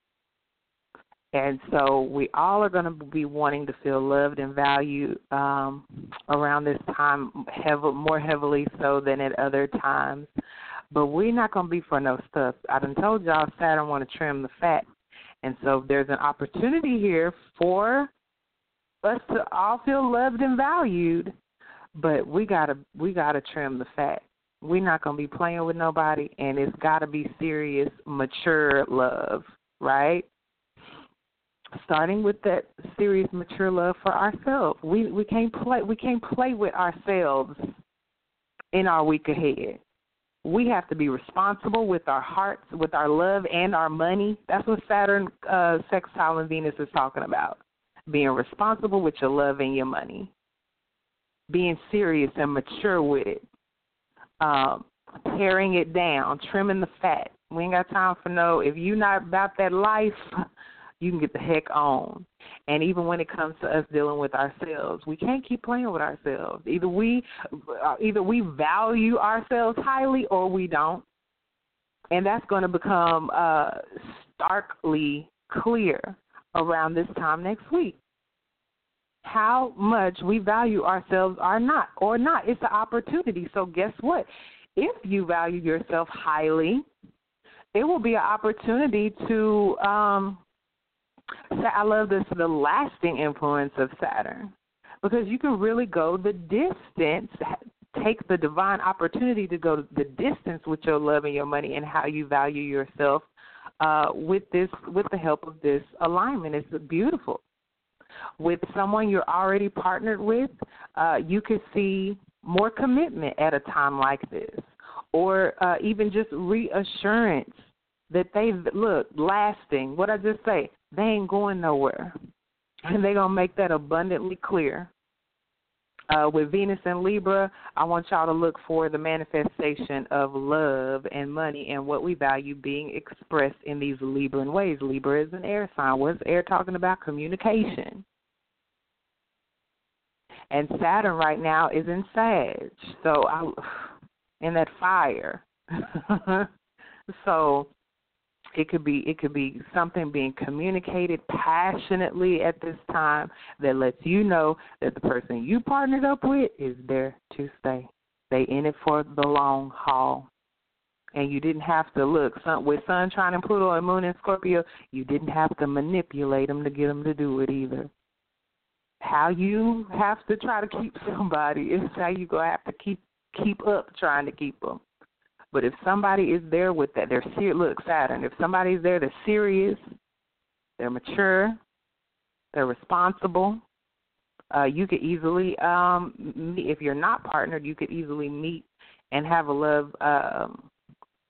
Speaker 3: And so we all are going to be wanting to feel loved and valued um, around this time, heavy, more heavily so than at other times. But we're not going to be for no stuff. I done told y'all Saturn want to trim the fat and so there's an opportunity here for us to all feel loved and valued, but we gotta we gotta trim the fat. We're not gonna be playing with nobody, and it's gotta be serious, mature love, right? starting with that serious mature love for ourselves. We we can't play we can't play with ourselves in our week ahead. We have to be responsible with our hearts, with our love and our money. That's what Saturn uh sextile and Venus is talking about. Being responsible with your love and your money. Being serious and mature with it. Um, tearing it down, trimming the fat. We ain't got time for no if you're not about that life you can get the heck on. And even when it comes to us dealing with ourselves, we can't keep playing with ourselves. Either we uh, either we value ourselves highly or we don't. And that's going to become uh starkly clear around this time next week. How much we value ourselves or not or not. It's an opportunity. So guess what? If you value yourself highly, it will be an opportunity to um I love this the lasting influence of Saturn because you can really go the distance, take the divine opportunity to go the distance with your love and your money and how you value yourself uh, with this with the help of this alignment. It's beautiful. With someone you're already partnered with, uh, you could see more commitment at a time like this, or uh, even just reassurance that they look lasting. What I just say, they ain't going nowhere. And they're going to make that abundantly clear. Uh, with Venus and Libra, I want y'all to look for the manifestation of love and money and what we value being expressed in these Libran ways. Libra is an air sign. What's air talking about? Communication. And Saturn right now is in Sag, so I, in that fire. so it could be it could be something being communicated passionately at this time that lets you know that the person you partnered up with is there to stay. They in it for the long haul. And you didn't have to look with Sun, Trine, and Pluto and Moon and Scorpio. You didn't have to manipulate them to get them to do it either. How you have to try to keep somebody is how you gonna have to keep keep up trying to keep them. But if somebody is there with that, they're serious. Look, Saturn. If somebody's there, they're serious, they're mature, they're responsible. Uh, you could easily, um, meet, if you're not partnered, you could easily meet and have a love um,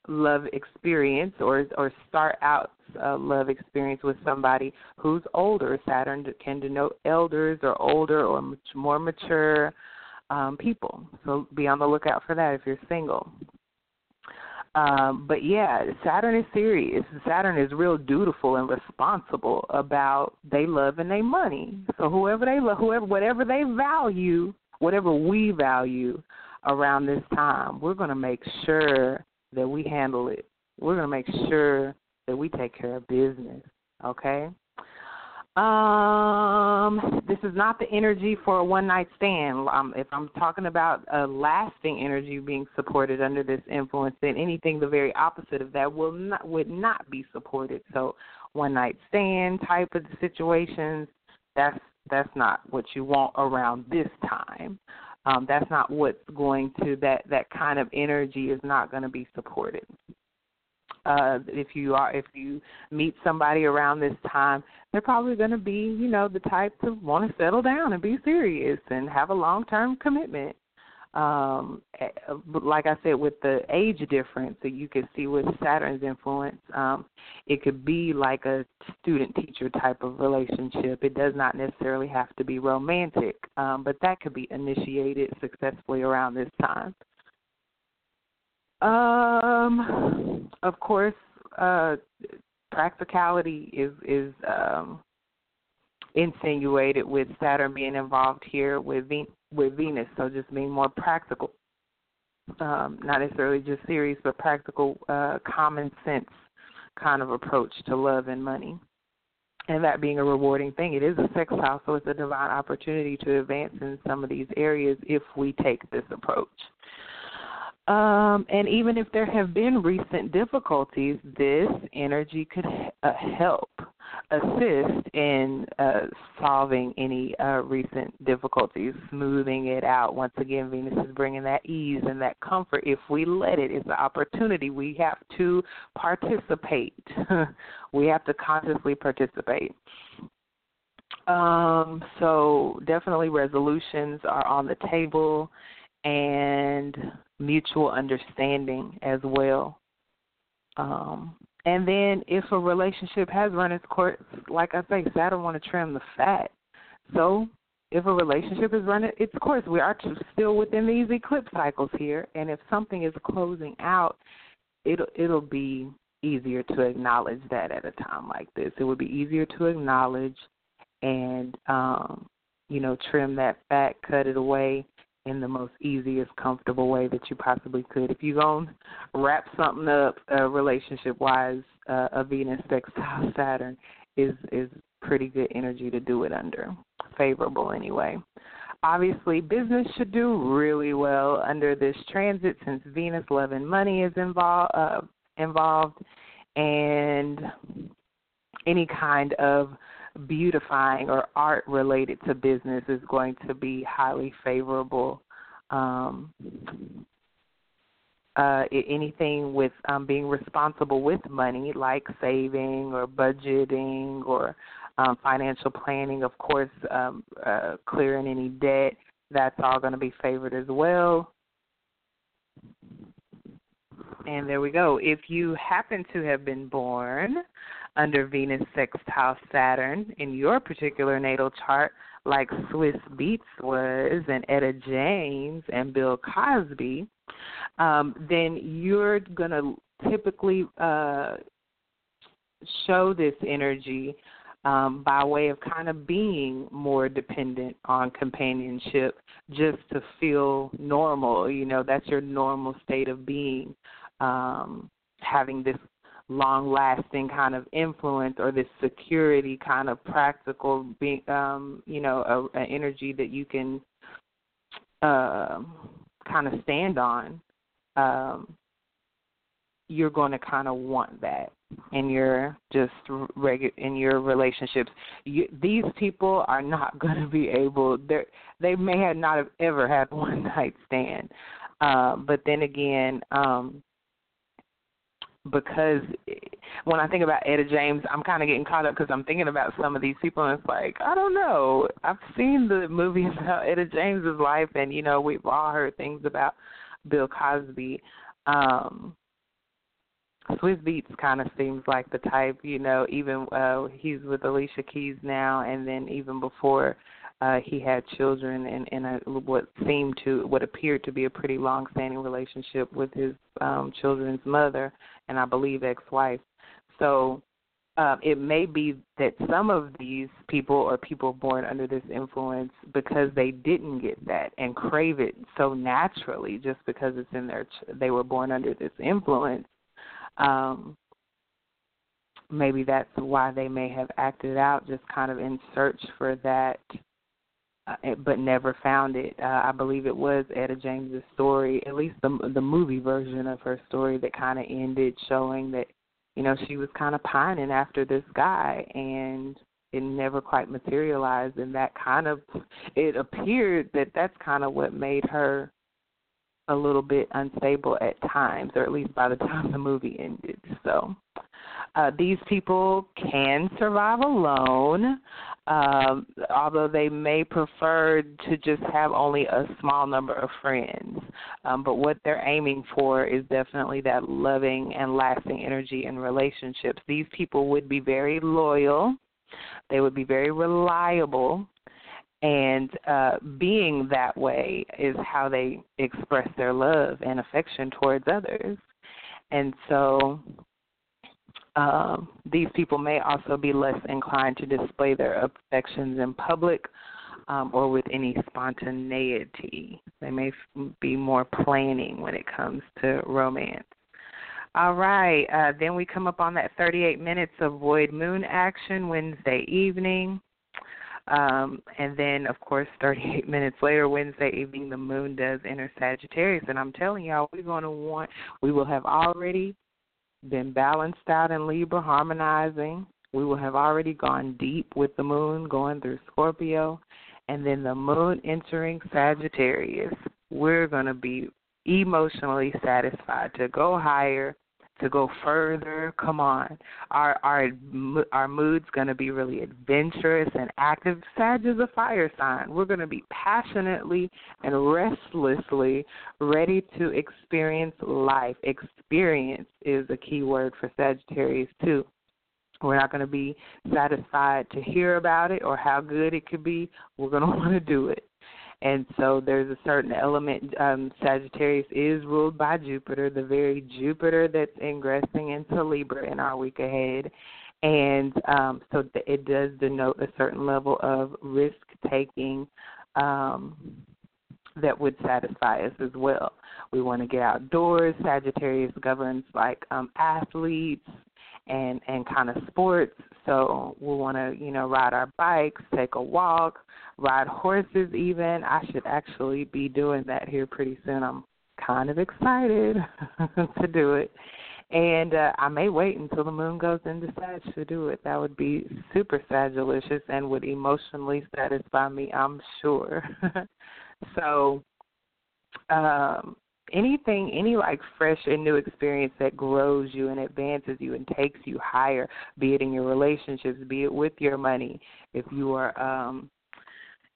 Speaker 3: love experience or or start out a love experience with somebody who's older. Saturn can denote elders or older or much more mature um, people. So be on the lookout for that if you're single. Um, but yeah, Saturn is serious. Saturn is real dutiful and responsible about they love and they money. So whoever they love, whoever whatever they value, whatever we value around this time, we're going to make sure that we handle it. We're going to make sure that we take care of business. Okay. Um, this is not the energy for a one night stand. Um, if I'm talking about a lasting energy being supported under this influence, then anything the very opposite of that will not would not be supported. So, one night stand type of situations, that's that's not what you want around this time. Um, that's not what's going to that that kind of energy is not going to be supported uh if you are if you meet somebody around this time they're probably going to be you know the type to want to settle down and be serious and have a long term commitment. Um eh, like i said with the age difference that you could see with saturn's influence um it could be like a student teacher type of relationship. It does not necessarily have to be romantic um but that could be initiated successfully around this time um, of course, uh, practicality is is um, insinuated with Saturn being involved here with Ven- with Venus, so just being more practical, um, not necessarily just serious, but practical, uh, common sense kind of approach to love and money. And that being a rewarding thing, it is a sextile, so it's a divine opportunity to advance in some of these areas if we take this approach. Um, and even if there have been recent difficulties, this energy could uh, help assist in uh, solving any uh, recent difficulties, smoothing it out. Once again, Venus is bringing that ease and that comfort. If we let it, it's an opportunity. We have to participate. we have to consciously participate. Um, so definitely resolutions are on the table and mutual understanding as well. Um, and then if a relationship has run its course, like I say, Saturn want to trim the fat. So if a relationship is running its course, we are still within these eclipse cycles here. And if something is closing out, it'll it'll be easier to acknowledge that at a time like this. It would be easier to acknowledge and um, you know, trim that fat, cut it away in the most easiest, comfortable way that you possibly could. If you're going to wrap something up uh, relationship wise, uh, a Venus sextile Saturn is is pretty good energy to do it under. Favorable anyway. Obviously, business should do really well under this transit since Venus, love, and money is involved. Uh, involved, and any kind of beautifying or art related to business is going to be highly favorable. Um, uh, anything with um, being responsible with money, like saving or budgeting or um, financial planning, of course, um, uh, clearing any debt, that's all going to be favored as well. And there we go. If you happen to have been born under Venus sextile Saturn in your particular natal chart, like Swizz Beatz was, and Etta James and Bill Cosby, um, then you're going to typically uh, show this energy um, by way of kind of being more dependent on companionship just to feel normal. You know, that's your normal state of being. Um, having this long lasting kind of influence or this security kind of practical being um you know a, a energy that you can uh, kind of stand on um you're going to kind of want that in your just regular in your relationships. You, these people are not going to be able they they may have not have ever had one night stand. Uh, but then again um because when I think about Etta James, I'm kind of getting caught up because I'm thinking about some of these people, and it's like I don't know. I've seen the movie about Etta James's life, and you know we've all heard things about Bill Cosby. Um, Swizz Beatz kind of seems like the type, you know. Even uh, he's with Alicia Keys now, and then even before uh, he had children in, in a, what seemed to, what appeared to be a pretty long-standing relationship with his um, children's mother, and I believe ex-wife. So uh, it may be that some of these people or people born under this influence because they didn't get that and crave it so naturally just because it's in their they were born under this influence um maybe that's why they may have acted out just kind of in search for that uh, but never found it. Uh, I believe it was Etta James's story, at least the the movie version of her story that kind of ended showing that you know she was kind of pining after this guy and it never quite materialized and that kind of it appeared that that's kind of what made her a little bit unstable at times or at least by the time the movie ended so uh, these people can survive alone, um, although they may prefer to just have only a small number of friends. Um, but what they're aiming for is definitely that loving and lasting energy in relationships. These people would be very loyal, they would be very reliable. And uh, being that way is how they express their love and affection towards others. And so um, these people may also be less inclined to display their affections in public um, or with any spontaneity. They may f- be more planning when it comes to romance. All right, uh, then we come up on that 38 minutes of void moon action Wednesday evening. Um, and then, of course, 38 minutes later, Wednesday evening, the moon does enter Sagittarius. And I'm telling y'all, we're going to want, we will have already been balanced out in Libra, harmonizing. We will have already gone deep with the moon going through Scorpio, and then the moon entering Sagittarius. We're going to be emotionally satisfied to go higher, to go further. Come on, our our our mood's going to be really adventurous and active. Sag is a fire sign. We're going to be passionately and restlessly ready to experience life. Experience is a key word for Sagittarius too. We're not going to be satisfied to hear about it or how good it could be. We're going to want to do it. And so there's a certain element. Um, Sagittarius is ruled by Jupiter, the very Jupiter that's ingressing into Libra in our week ahead. And um, so it does denote a certain level of risk taking um, that would satisfy us as well. We want to get outdoors. Sagittarius governs like um, athletes, and and kind of sports. So we'll want to you know ride our bikes, take a walk, ride horses. Even I should actually be doing that here pretty soon. I'm kind of excited to do it. And uh, I may wait until the moon goes into Sag to do it. That would be super Sagilicious and would emotionally satisfy me, I'm sure. so, um, anything, any like fresh and new experience that grows you and advances you and takes you higher, be it in your relationships, be it with your money, if you are um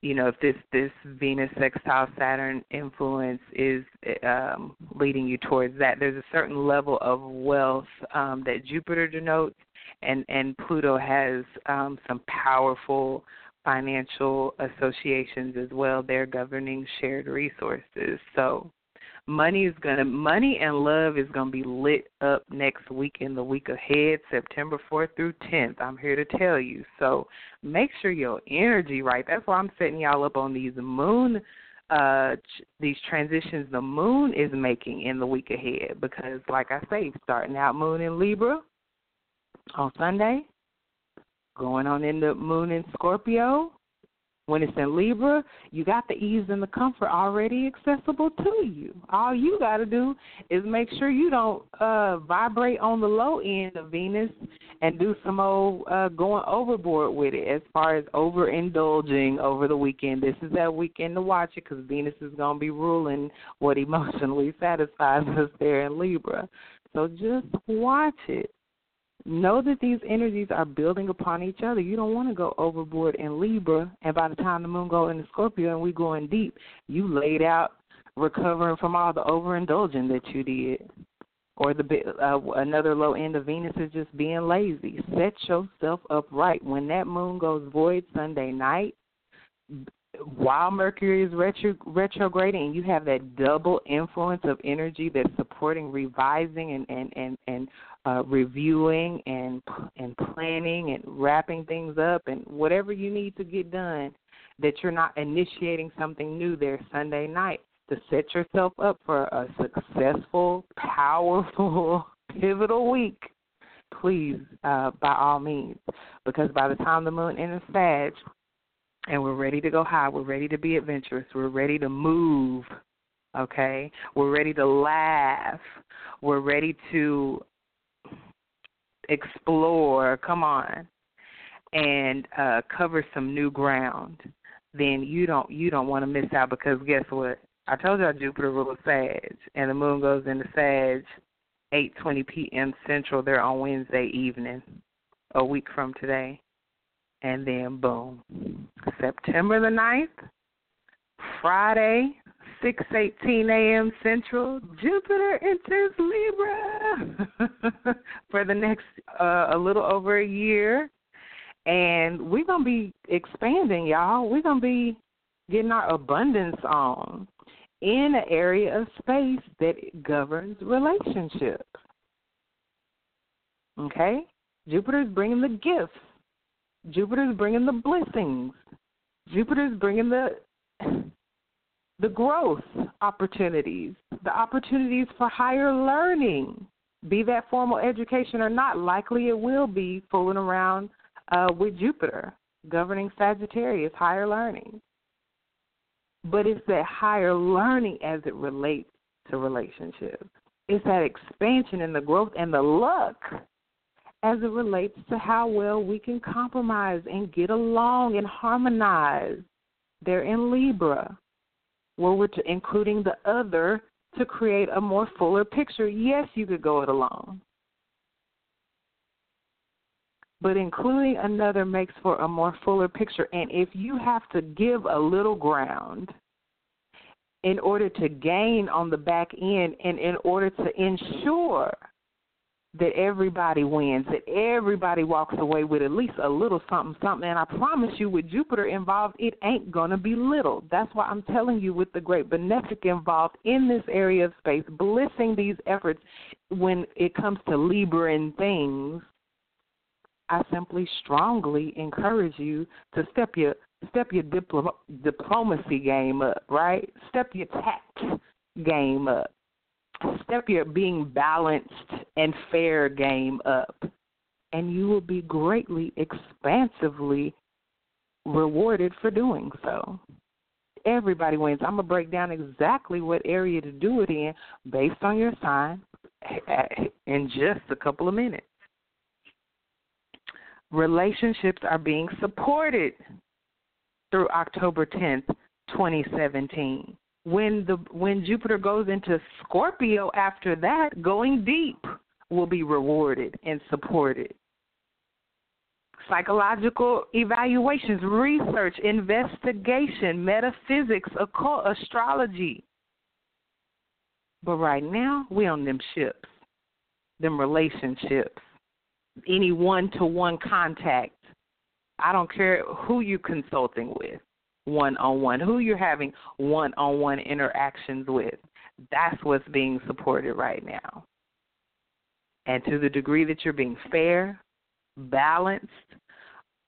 Speaker 3: you know, if this this Venus sextile Saturn influence is um, leading you towards that, there's a certain level of wealth um, that Jupiter denotes, and and Pluto has um, some powerful financial associations as well. They're governing shared resources, so money is gonna money and love is gonna be lit up next week in the week ahead, September fourth through tenth. I'm here to tell you. So make sure your energy right. That's why I'm setting y'all up on these moon uh these transitions the moon is making in the week ahead because like I say, starting out moon in Libra on Sunday, going on into moon in Scorpio when it's in Libra, you got the ease and the comfort already accessible to you. All you got to do is make sure you don't uh vibrate on the low end of Venus and do some old uh going overboard with it as far as overindulging over the weekend. This is that weekend to watch it because Venus is going to be ruling what emotionally satisfies us there in Libra. So just watch it know that these energies are building upon each other. You don't want to go overboard in Libra, and by the time the moon goes into Scorpio and we going deep, you laid out recovering from all the overindulging that you did. Or the uh, another low end of Venus is just being lazy. Set yourself up right. When that moon goes void Sunday night, while Mercury is retro, retrograding, and you have that double influence of energy that's supporting revising and and and and uh, reviewing and and planning and wrapping things up and whatever you need to get done, that you're not initiating something new there Sunday night to set yourself up for a successful, powerful, pivotal week. Please, uh, by all means, because by the time the moon enters Sag, and we're ready to go high. We're ready to be adventurous. We're ready to move. Okay? We're ready to laugh. We're ready to explore. Come on. And uh cover some new ground. Then you don't you don't want to miss out because guess what? I told y'all Jupiter rules Sag and the moon goes into Sag eight twenty PM Central there on Wednesday evening, a week from today and then boom. September the ninth, Friday, 6:18 a.m. Central, Jupiter enters Libra for the next uh, a little over a year, and we're gonna be expanding, y'all. We're gonna be getting our abundance on in an area of space that governs relationships. Okay, Jupiter's bringing the gifts Jupiter's bringing the blessings. Jupiter's bringing the the growth opportunities, the opportunities for higher learning, be that formal education or not. Likely it will be fooling around uh, with Jupiter governing Sagittarius, higher learning. But it's that higher learning as it relates to relationships. It's that expansion and the growth and the luck as it relates to how well we can compromise and get along and harmonize. They're in Libra, where we're including the other to create a more fuller picture. Yes, you could go it alone. But including another makes for a more fuller picture. And if you have to give a little ground in order to gain on the back end and in order to ensure that everybody wins, that everybody walks away with at least a little something, something. And I promise you, with Jupiter involved, it ain't going to be little. That's why I'm telling you, with the great benefic involved in this area of space, blessing these efforts when it comes to Libra and things, I simply strongly encourage you to step your step your diplom- diplomacy game up, right? Step your tact game up step your being balanced and fair game up, and you will be greatly, expansively rewarded for doing so. Everybody wins. I'm going to break down exactly what area to do it in based on your sign eh, eh, in just a couple of minutes. Relationships are being supported through October 10th, 2017 when the when Jupiter goes into Scorpio after that, going deep will be rewarded and supported. Psychological evaluations, research, investigation, metaphysics, occult, astrology. But right now, we on them ships, them relationships, any one to one contact. I don't care who you're consulting with one on one, who you're having one on one interactions with. That's what's being supported right now. And to the degree that you're being fair, balanced,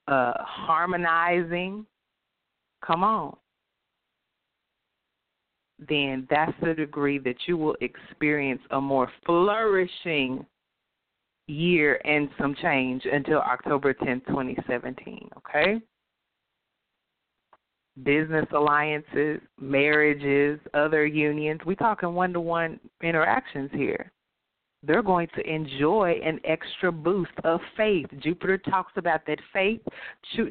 Speaker 3: uh, harmonizing, come on, then that's the degree that you will experience a more flourishing year and some change until October 10th, 2017. Okay? Business alliances, marriages, other unions. We're talking one to one interactions here. They're going to enjoy an extra boost of faith. Jupiter talks about that faith.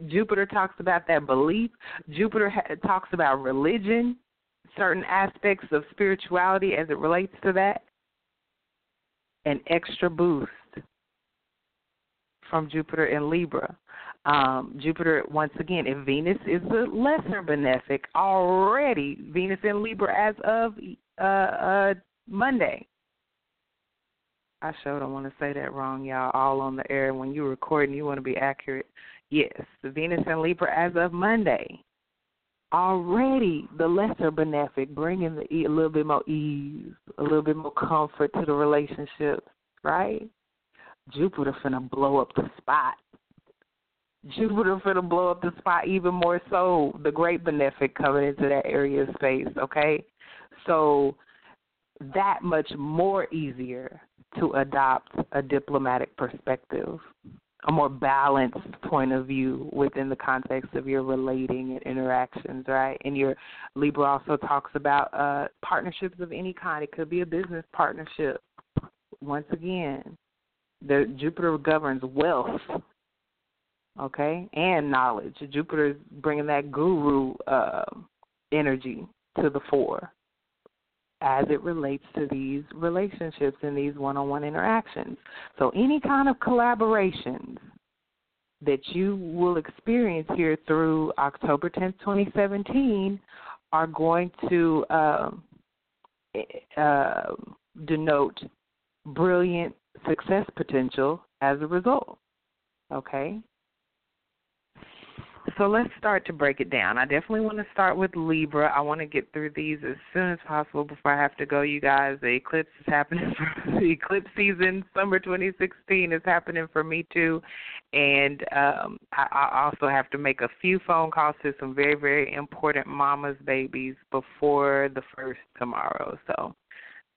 Speaker 3: Jupiter talks about that belief. Jupiter talks about religion, certain aspects of spirituality as it relates to that. An extra boost from Jupiter in Libra. Um, Jupiter, once again, if Venus is the lesser benefic already, Venus in Libra as of uh, uh, Monday. I sure don't want to say that wrong, y'all. All on the air. When you're recording, you want to be accurate. Yes, Venus in Libra as of Monday. Already the lesser benefic, bringing the, a little bit more ease, a little bit more comfort to the relationship, right? Jupiter finna blow up the spot. Jupiter finna blow up the spot even more so. The great benefic coming into that area of space, okay? So that much more easier to adopt a diplomatic perspective, a more balanced point of view within the context of your relating and interactions, right? And your Libra also talks about uh, partnerships of any kind. It could be a business partnership. Once again, the Jupiter governs wealth, okay, and knowledge. Jupiter is bringing that guru uh, energy to the fore as it relates to these relationships and these one-on-one interactions. So any kind of collaborations that you will experience here through October 10th, 2017 are going to uh, uh, denote brilliant success potential as a result. Okay? So let's start to break it down. I definitely want to start with Libra. I want to get through these as soon as possible before I have to go, you guys. The eclipse is happening for the eclipse season, summer 2016 is happening for me too. And um I, I also have to make a few phone calls to some very, very important mama's babies before the first tomorrow. So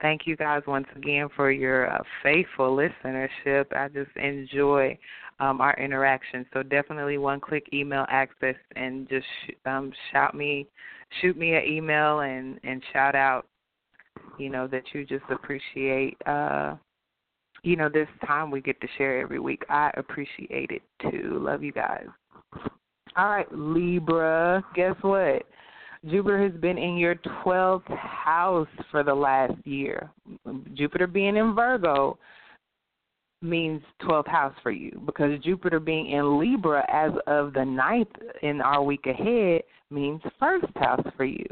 Speaker 3: Thank you guys once again for your uh, faithful listenership. I just enjoy um, our interaction. So definitely one click email access and just um, shout me, shoot me an email and and shout out, you know that you just appreciate, uh, you know this time we get to share every week. I appreciate it too. Love you guys. All right, Libra. Guess what? Jupiter has been in your 12th house for the last year. Jupiter being in Virgo, means 12th house for you because Jupiter being in Libra as of the ninth in our week ahead means first house for you.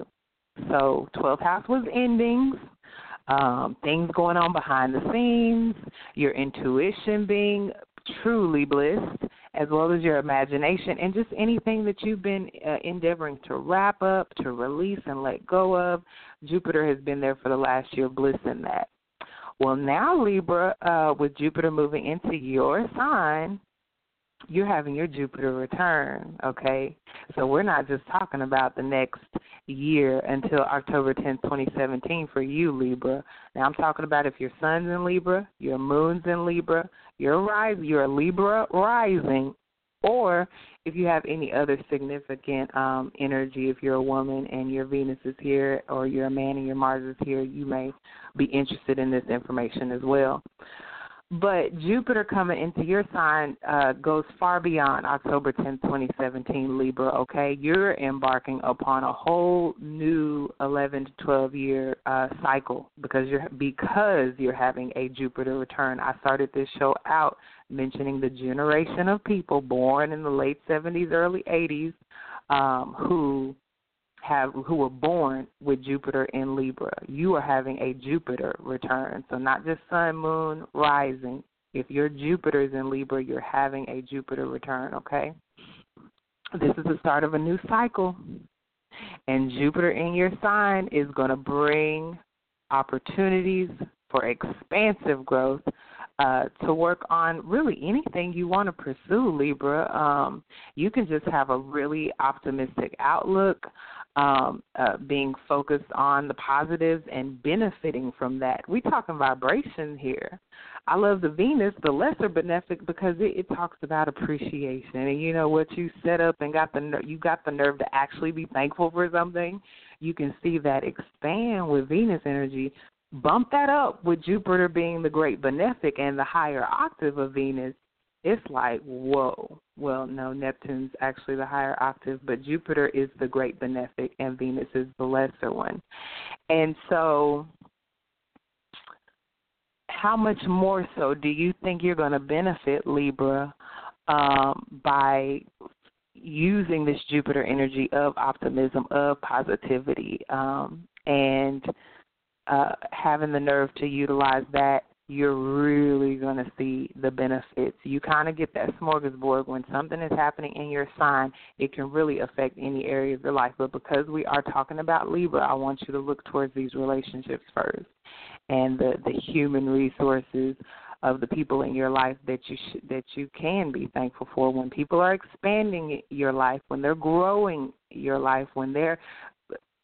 Speaker 3: So 12th house was endings, um, things going on behind the scenes, your intuition being truly blissed, as well as your imagination and just anything that you've been uh, endeavoring to wrap up, to release, and let go of. Jupiter has been there for the last year, bliss in that. Well, now, Libra, uh, with Jupiter moving into your sign, you're having your Jupiter return, okay? So we're not just talking about the next year until October 10th, 2017 for you, Libra. Now I'm talking about if your sun's in Libra, your moon's in Libra, your rise, you're a Libra rising, or if you have any other significant um, energy, if you're a woman and your Venus is here, or you're a man and your Mars is here, you may be interested in this information as well. But Jupiter coming into your sign uh, goes far beyond October 10, 2017, Libra, okay? You're embarking upon a whole new 11 to 12 year uh, cycle because you're because you're having a Jupiter return. I started this show out mentioning the generation of people born in the late 70s, early 80s um, who have who were born with Jupiter in Libra. You are having a Jupiter return. So not just sun, moon, rising. If your Jupiter is in Libra, you're having a Jupiter return, okay? This is the start of a new cycle. And Jupiter in your sign is going to bring opportunities for expansive growth uh, to work on really anything you want to pursue, Libra. Um, you can just have a really optimistic outlook um, uh, being focused on the positives and benefiting from that. We're talking vibration here. I love the Venus, the lesser benefic, because it, it talks about appreciation and you know what you set up and got the you got the nerve to actually be thankful for something. You can see that expand with Venus energy. Bump that up with Jupiter being the great benefic and the higher octave of Venus it's like, whoa. Well, no, Neptune's actually the higher octave, but Jupiter is the great benefic and Venus is the lesser one. And so, how much more so do you think you're going to benefit Libra um, by using this Jupiter energy of optimism, of positivity, um, and uh, having the nerve to utilize that you're really going to see the benefits. You kind of get that smorgasbord when something is happening in your sign, it can really affect any area of your life. But because we are talking about Libra, I want you to look towards these relationships first and the the human resources of the people in your life that you sh- that you can be thankful for when people are expanding your life, when they're growing your life, when they're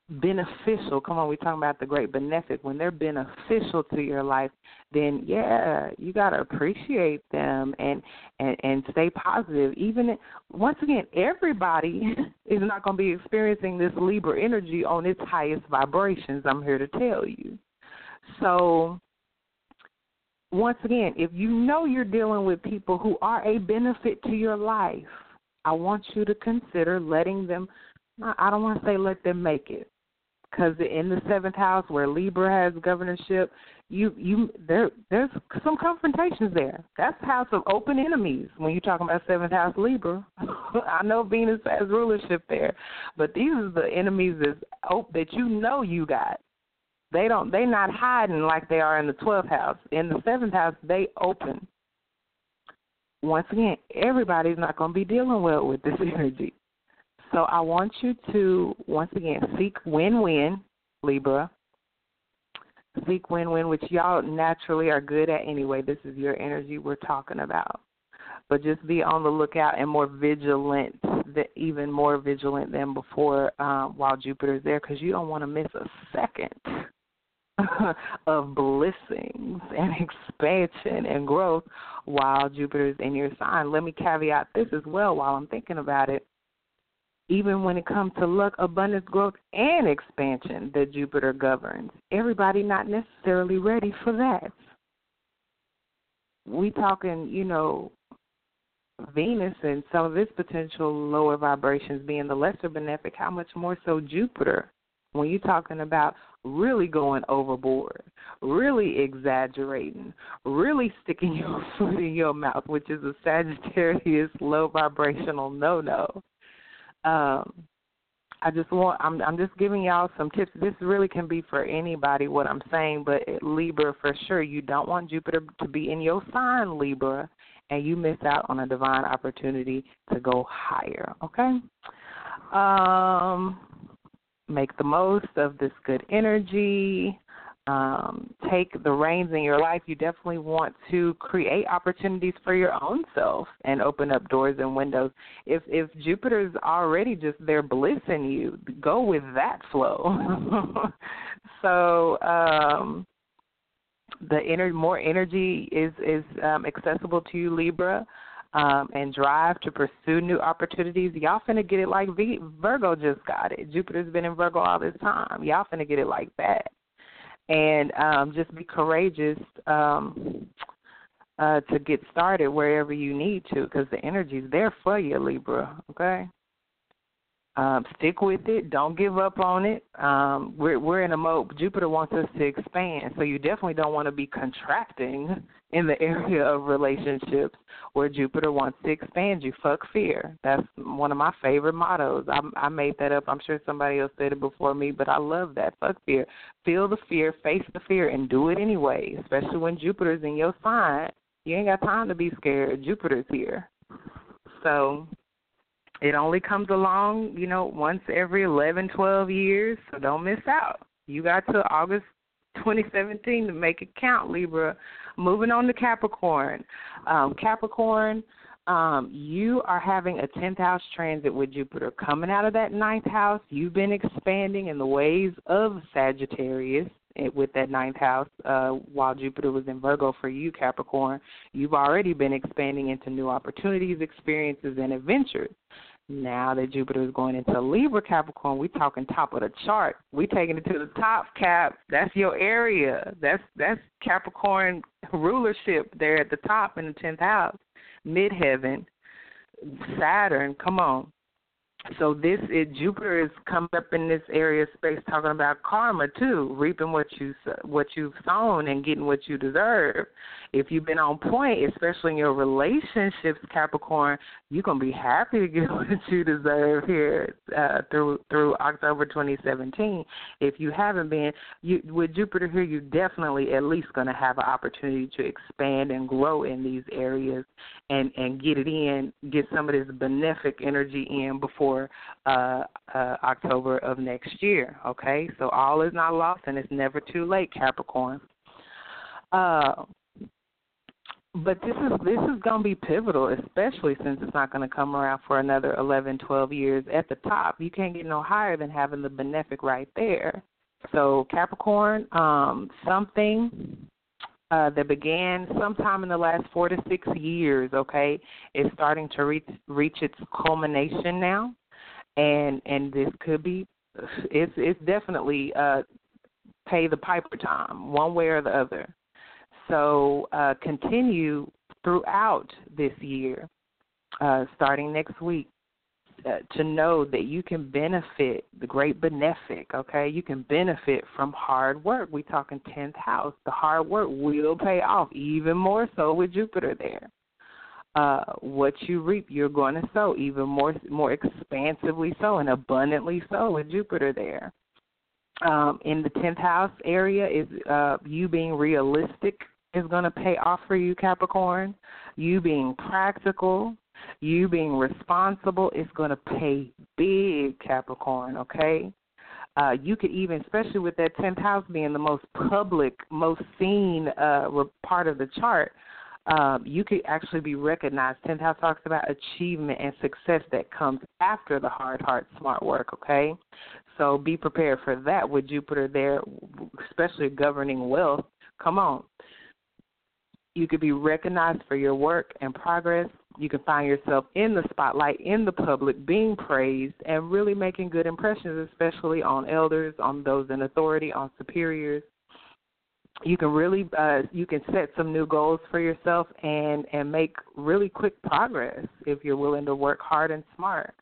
Speaker 3: beneficial. Come on, we're talking about the great benefic. When they're beneficial to your life, then yeah, you gotta appreciate them and and and stay positive. Even once again, everybody is not going to be experiencing this Libra energy on its highest vibrations. I'm here to tell you. So once again, if you know you're dealing with people who are a benefit to your life, I want you to consider letting them. I don't want to say let them make it because in the seventh house where Libra has governorship, you you there there's some confrontations there. That's house of open enemies when you're talking about seventh house Libra. I know Venus has rulership there, but these are the enemies that that you know you got. They don't they not hiding like they are in the twelfth house. In the seventh house, they open. Once again, everybody's not going to be dealing well with this energy. So I want you to, once again, seek win win, Libra. Seek win win, which y'all naturally are good at anyway. This is your energy we're talking about. But just be on the lookout and more vigilant, even more vigilant than before um, while Jupiter's there, because you don't want to miss a second of blessings and expansion and growth while Jupiter's in your sign. Let me caveat this as well while I'm thinking about it even when it comes to luck, abundance, growth, and expansion that Jupiter governs. Everybody not necessarily ready for that. We talking, you know, Venus and some of its potential lower vibrations being the lesser benefic, how much more so Jupiter when you're talking about really going overboard, really exaggerating, really sticking your foot in your mouth, which is a Sagittarius low vibrational no no. Um, I just want I'm I'm just giving y'all some tips. This really can be for anybody what I'm saying, but Libra for sure you don't want Jupiter to be in your sign Libra and you miss out on a divine opportunity to go higher, okay? Um make the most of this good energy um, take the reins in your life, you definitely want to create opportunities for your own self and open up doors and windows. If if Jupiter's already just there blissing you, go with that flow. so um, the inner more energy is is um, accessible to you, Libra. Um, and drive to pursue new opportunities. Y'all finna get it like v- Virgo just got it. Jupiter's been in Virgo all this time. Y'all finna get it like that and um, just be courageous um, uh, to get started wherever you need to because the energy's there for you, Libra. Okay. Um, stick with it. Don't give up on it. Um, we're we're in a mode. Jupiter wants us to expand, so you definitely don't want to be contracting in the area of relationships where Jupiter wants to expand you. Fuck fear. That's one of my favorite mottos. I, I made that up. I'm sure somebody else said it before me, but I love that. Fuck fear. Feel the fear, face the fear, and do it anyway. Especially when Jupiter's in your sign. You ain't got time to be scared. Jupiter's here. So it only comes along, you know, once every eleven, twelve years, so don't miss out. You got to August 2017 to make it count, Libra. Moving on to Capricorn. Um, Capricorn, um, you are having a 10th house transit with Jupiter. Coming out of that ninth house, you've been expanding in the ways of Sagittarius with that ninth house uh, while Jupiter was in Virgo for you, Capricorn. You've already been expanding into new opportunities, experiences, and adventures. Now that Jupiter is going into Libra Capricorn, we're talking top of the chart. We're taking it to the top, Cap. That's your area. That's that's Capricorn rulership there at the top in the tenth house, midheaven. Saturn, come on. So this is Jupiter is coming up in this area of space talking about karma too, reaping what you what you've sown and getting what you deserve. If you've been on point, especially in your relationships, Capricorn, you're gonna be happy to get what you deserve here uh, through through October 2017. If you haven't been, you with Jupiter here, you're definitely at least gonna have an opportunity to expand and grow in these areas and and get it in, get some of this benefic energy in before uh, uh, October of next year. Okay, so all is not lost, and it's never too late, Capricorn. Uh, but this is this is going to be pivotal, especially since it's not going to come around for another 11, 12 years. At the top, you can't get no higher than having the benefic right there. So Capricorn, um, something uh, that began sometime in the last four to six years, okay, is starting to reach reach its culmination now, and and this could be, it's it's definitely uh, pay the piper time, one way or the other. So uh, continue throughout this year, uh, starting next week, uh, to know that you can benefit the great benefic. Okay, you can benefit from hard work. We talk talking tenth house. The hard work will pay off, even more so with Jupiter there. Uh, what you reap, you're going to sow even more, more expansively so and abundantly so with Jupiter there. Um, in the tenth house area is uh, you being realistic is going to pay off for you, Capricorn. You being practical, you being responsible is going to pay big, Capricorn, okay? Uh, you could even, especially with that 10th house being the most public, most seen uh, part of the chart, um, you could actually be recognized. 10th house talks about achievement and success that comes after the hard, hard, smart work, okay? So be prepared for that with Jupiter there, especially governing wealth. Come on. You could be recognized for your work and progress. You can find yourself in the spotlight, in the public, being praised, and really making good impressions, especially on elders, on those in authority, on superiors. You can really uh, you can set some new goals for yourself and and make really quick progress if you're willing to work hard and smart.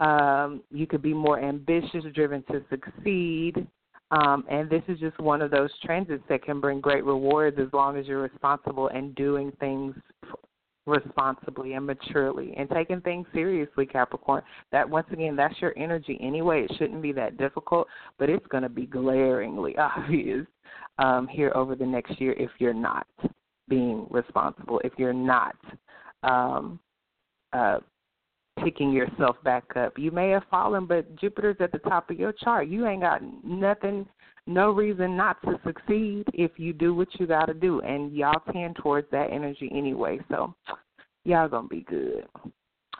Speaker 3: Um, you could be more ambitious, driven to succeed. Um, and this is just one of those transits that can bring great rewards as long as you're responsible and doing things responsibly and maturely and taking things seriously, Capricorn. That once again, that's your energy anyway. It shouldn't be that difficult, but it's going to be glaringly obvious um, here over the next year if you're not being responsible, if you're not um, uh, picking yourself back up. You may have fallen, but Jupiter's at the top of your chart. You ain't got nothing, no reason not to succeed if you do what you got to do. And y'all tend towards that energy anyway. So y'all going to be good.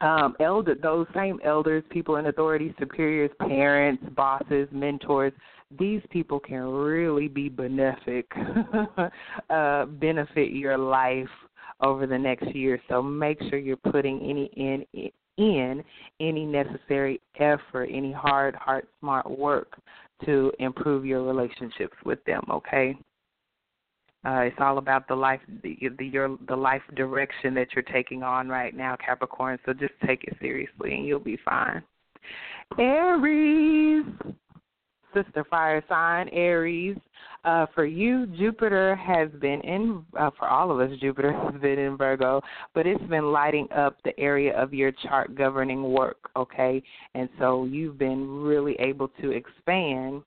Speaker 3: Um, elder, those same elders, people in authority, superiors, parents, bosses, mentors, these people can really be benefic, uh, benefit your life over the next year. So make sure you're putting any in in any necessary effort, any hard, hard, smart work to improve your relationships with them. Okay. Uh, it's all about the life, the, the your the life direction that you're taking on right now, Capricorn. So just take it seriously, and you'll be fine. Aries sister fire sign, Aries. Uh, for you, Jupiter has been in, uh, for all of us, Jupiter has been in Virgo, but it's been lighting up the area of your chart governing work, okay? And so you've been really able to expand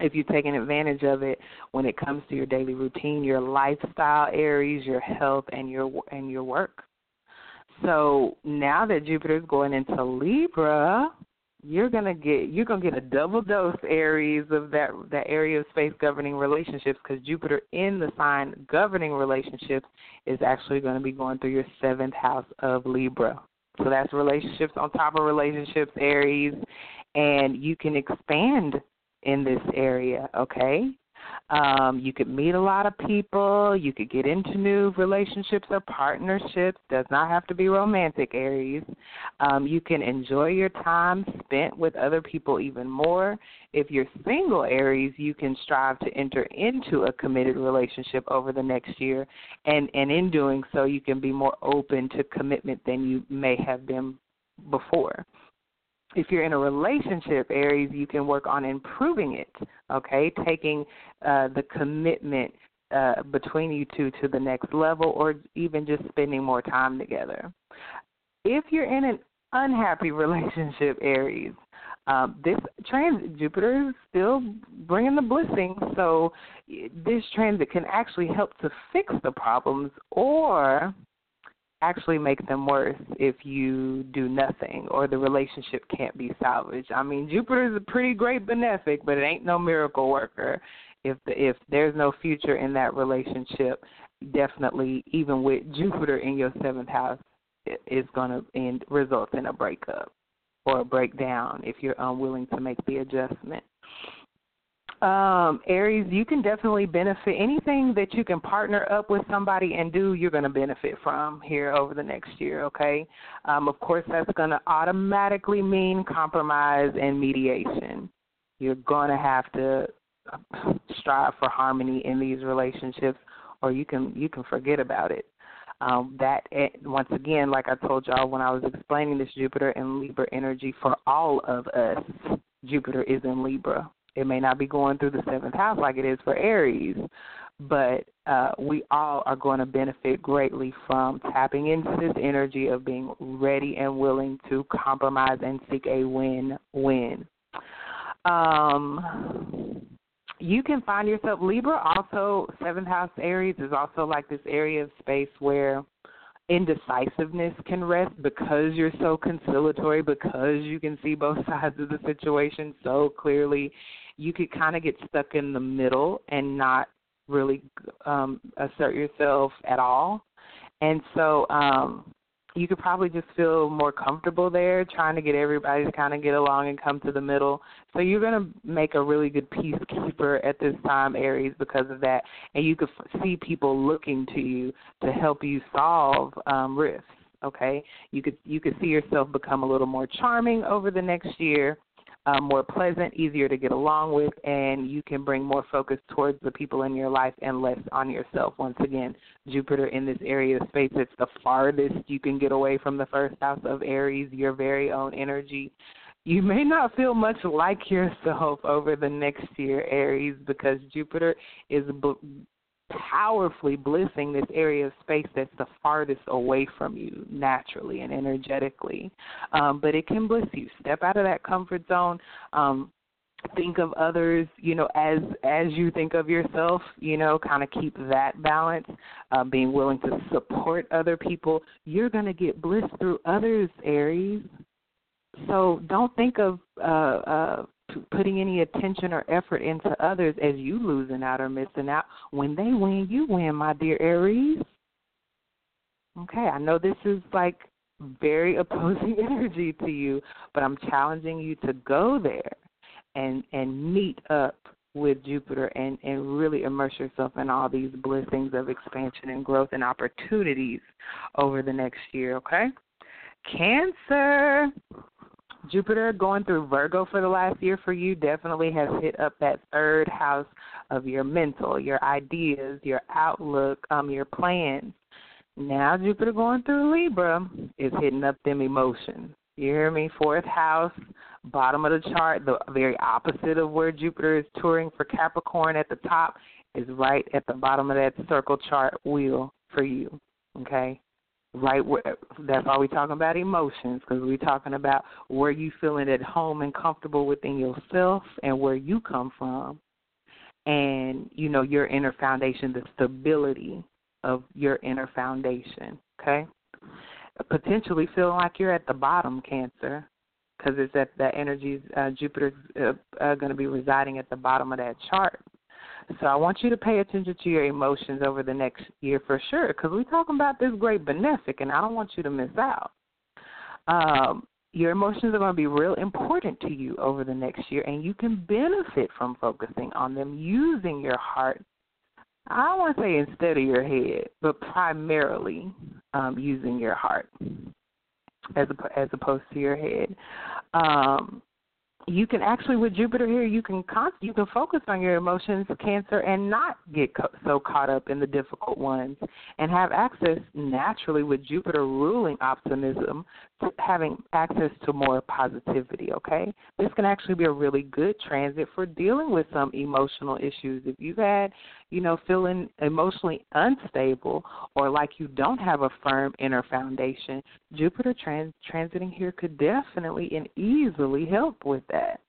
Speaker 3: if you've taken advantage of it when it comes to your daily routine, your lifestyle Aries, your health, and your and your work. So now that Jupiter is going into Libra, you're gonna get you're gonna get a double dose Aries of that that area of space governing relationships because Jupiter in the sign governing relationships is actually going to be going through your seventh house of Libra. So that's relationships on top of relationships, Aries, and you can expand in this area. Okay, um, you could meet a lot of people. You could get into new relationships or partnerships. Does not have to be romantic, Aries. Um, you can enjoy your time spent with other people even more. If you're single, Aries, you can strive to enter into a committed relationship over the next year, and and in doing so, you can be more open to commitment than you may have been before if you're in a relationship, Aries, you can work on improving it, okay? Taking uh, the commitment uh, between you two to the next level or even just spending more time together. If you're in an unhappy relationship, Aries, um, this transit, Jupiter is still bringing the blessing, so this transit can actually help to fix the problems or actually make them worse if you do nothing or the relationship can't be salvaged. I mean, Jupiter is a pretty great benefic, but it ain't no miracle worker. If the, if there's no future in that relationship, definitely even with Jupiter in your seventh house, is going to end result in a breakup or a breakdown if you're unwilling to make the adjustment um, Aries, you can definitely benefit. Anything that you can partner up with somebody and do, you're going to benefit from here over the next year, okay? Um, of course, that's going to automatically mean compromise and mediation. You're going to have to strive for harmony in these relationships, or you can you can forget about it. Um, that eh, once again, like I told y'all when I was explaining this Jupiter and Libra energy for all of us, Jupiter is in Libra it may not be going through the seventh house like it is for Aries, but uh, we all are going to benefit greatly from tapping into this energy of being ready and willing to compromise and seek a win-win. Um, you can find yourself Libra. Also, seventh house Aries is also like this area of space where indecisiveness can rest because you're so conciliatory, because you can see both sides of the situation so clearly you could kind of get stuck in the middle and not really um, assert yourself at all. And so um, you could probably just feel more comfortable there, trying to get everybody to kind of get along and come to the middle. So you're going to make a really good peacekeeper at this time, Aries, because of that. And you could see people looking to you to help you solve um, rifts. Okay, you could you could see yourself become a little more charming over the next year, uh, more pleasant, easier to get along with, and you can bring more focus towards the people in your life and less on yourself. Once again, Jupiter in this area of space, it's the farthest you can get away from the first house of Aries, your very own energy. You may not feel much like yourself over the next year, Aries, because Jupiter is powerfully blissing this area of space that's the farthest away from you naturally and energetically. Um, but it can bliss you. Step out of that comfort zone. Um, think of others you know as as you think of yourself you know kind of keep that balance uh, being willing to support other people you're going to get bliss through others aries so don't think of uh, uh, putting any attention or effort into others as you losing out or missing out. When they win, you win, my dear Aries. Okay, I know this is like very opposing energy to you, but I'm challenging you to go there and and meet up with Jupiter and and really immerse yourself in all these blessings of expansion and growth and opportunities over the next year, okay? Cancer. Jupiter going through Virgo for the last year for you definitely has hit up that third house of your mental, your ideas, your outlook, um, your plans. Now Jupiter going through Libra is hitting up them emotions. You hear me? Fourth house, bottom of the chart, the very opposite of where Jupiter is touring for Capricorn at the top is right at the bottom of that circle chart wheel for you. Okay? Right where that's why we're talking about emotions because we're talking about where you feeling at home and comfortable within yourself and where you come from. And you know your inner foundation the stability of your inner foundation okay? Potentially feeling like you're at the bottom cancer because it's at that energy uh, jupiter's uh, uh, going to be residing at the bottom of that chart so I want you to pay attention to your emotions over the next year for sure, because we're talking about this great benefic, and I don't want you to miss out. Um, your emotions are going to be real important to you over the next year, and you can benefit from focusing on them using your heart. I don't want to say instead of your head, but primarily um, using your heart as as opposed to your head. Um, you can actually with Jupiter here, you can con- you can focus on your emotions, Cancer, and not get co- so caught up in the difficult ones, and have access naturally with Jupiter ruling optimism, to having access to more positivity. Okay, this can actually be a really good transit for dealing with some emotional issues. If you've had, you know, feeling emotionally unstable or like you don't have a firm inner foundation, Jupiter trans- transiting here could definitely and easily help with that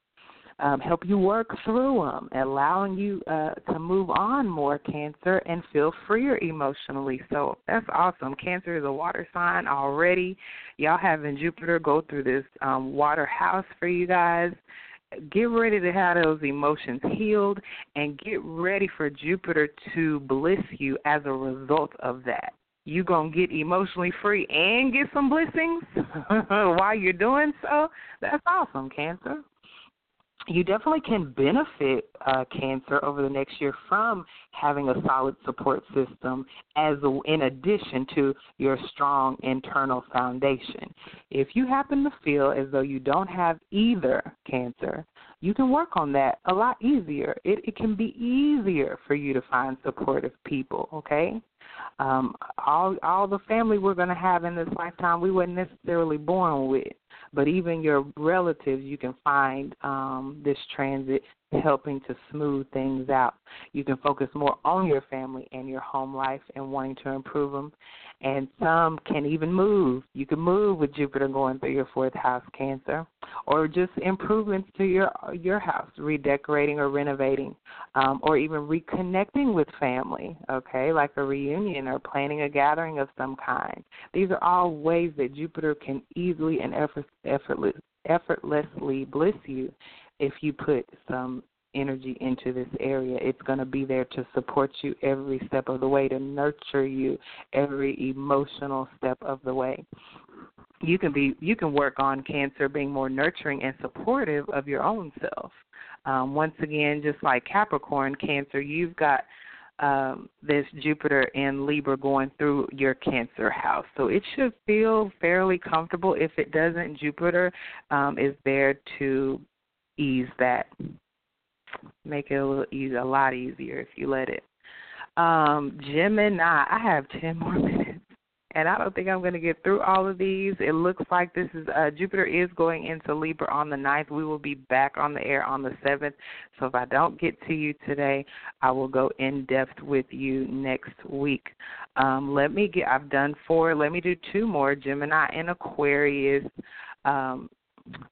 Speaker 3: um, help you work through them, allowing you uh, to move on more, Cancer, and feel freer emotionally. So that's awesome. Cancer is a water sign already. Y'all having Jupiter go through this um, water house for you guys. Get ready to have those emotions healed and get ready for Jupiter to bliss you as a result of that you're gonna get emotionally free and get some blessings while you're doing so. That's awesome, Cancer you definitely can benefit uh, cancer over the next year from having a solid support system as a, in addition to your strong internal foundation. If you happen to feel as though you don't have either cancer, you can work on that a lot easier. It, it can be easier for you to find supportive people, okay? Um, all all the family we're going to have in this lifetime, we weren't necessarily born with but even your relatives, you can find um, this transit helping to smooth things out. You can focus more on your family and your home life and wanting to improve them. And some can even move. You can move with Jupiter going through your fourth house, Cancer, or just improvements to your your house, redecorating or renovating, um, or even reconnecting with family. Okay, like a reunion or planning a gathering of some kind. These are all ways that Jupiter can easily and effort, effortless, effortlessly bliss you if you put some energy into this area. It's going to be there to support you every step of the way, to nurture you every emotional step of the way. You can be you can work on cancer being more nurturing and supportive of your own self. Um, once again, just like Capricorn Cancer, you've got um, this Jupiter and Libra going through your Cancer house. So it should feel fairly comfortable. If it doesn't, Jupiter um, is there to ease that. Make it a little easy, a lot easier if you let it. Um, Gemini, I have ten more minutes and I don't think I'm going to get through all of these. It looks like this is uh, Jupiter is going into Libra on the ninth. We will be back on the air on the 7th. So if I don't get to you today, I will go in depth with you next week. Um, let me get. I've done four. Let me do two more. Gemini and Aquarius. Um,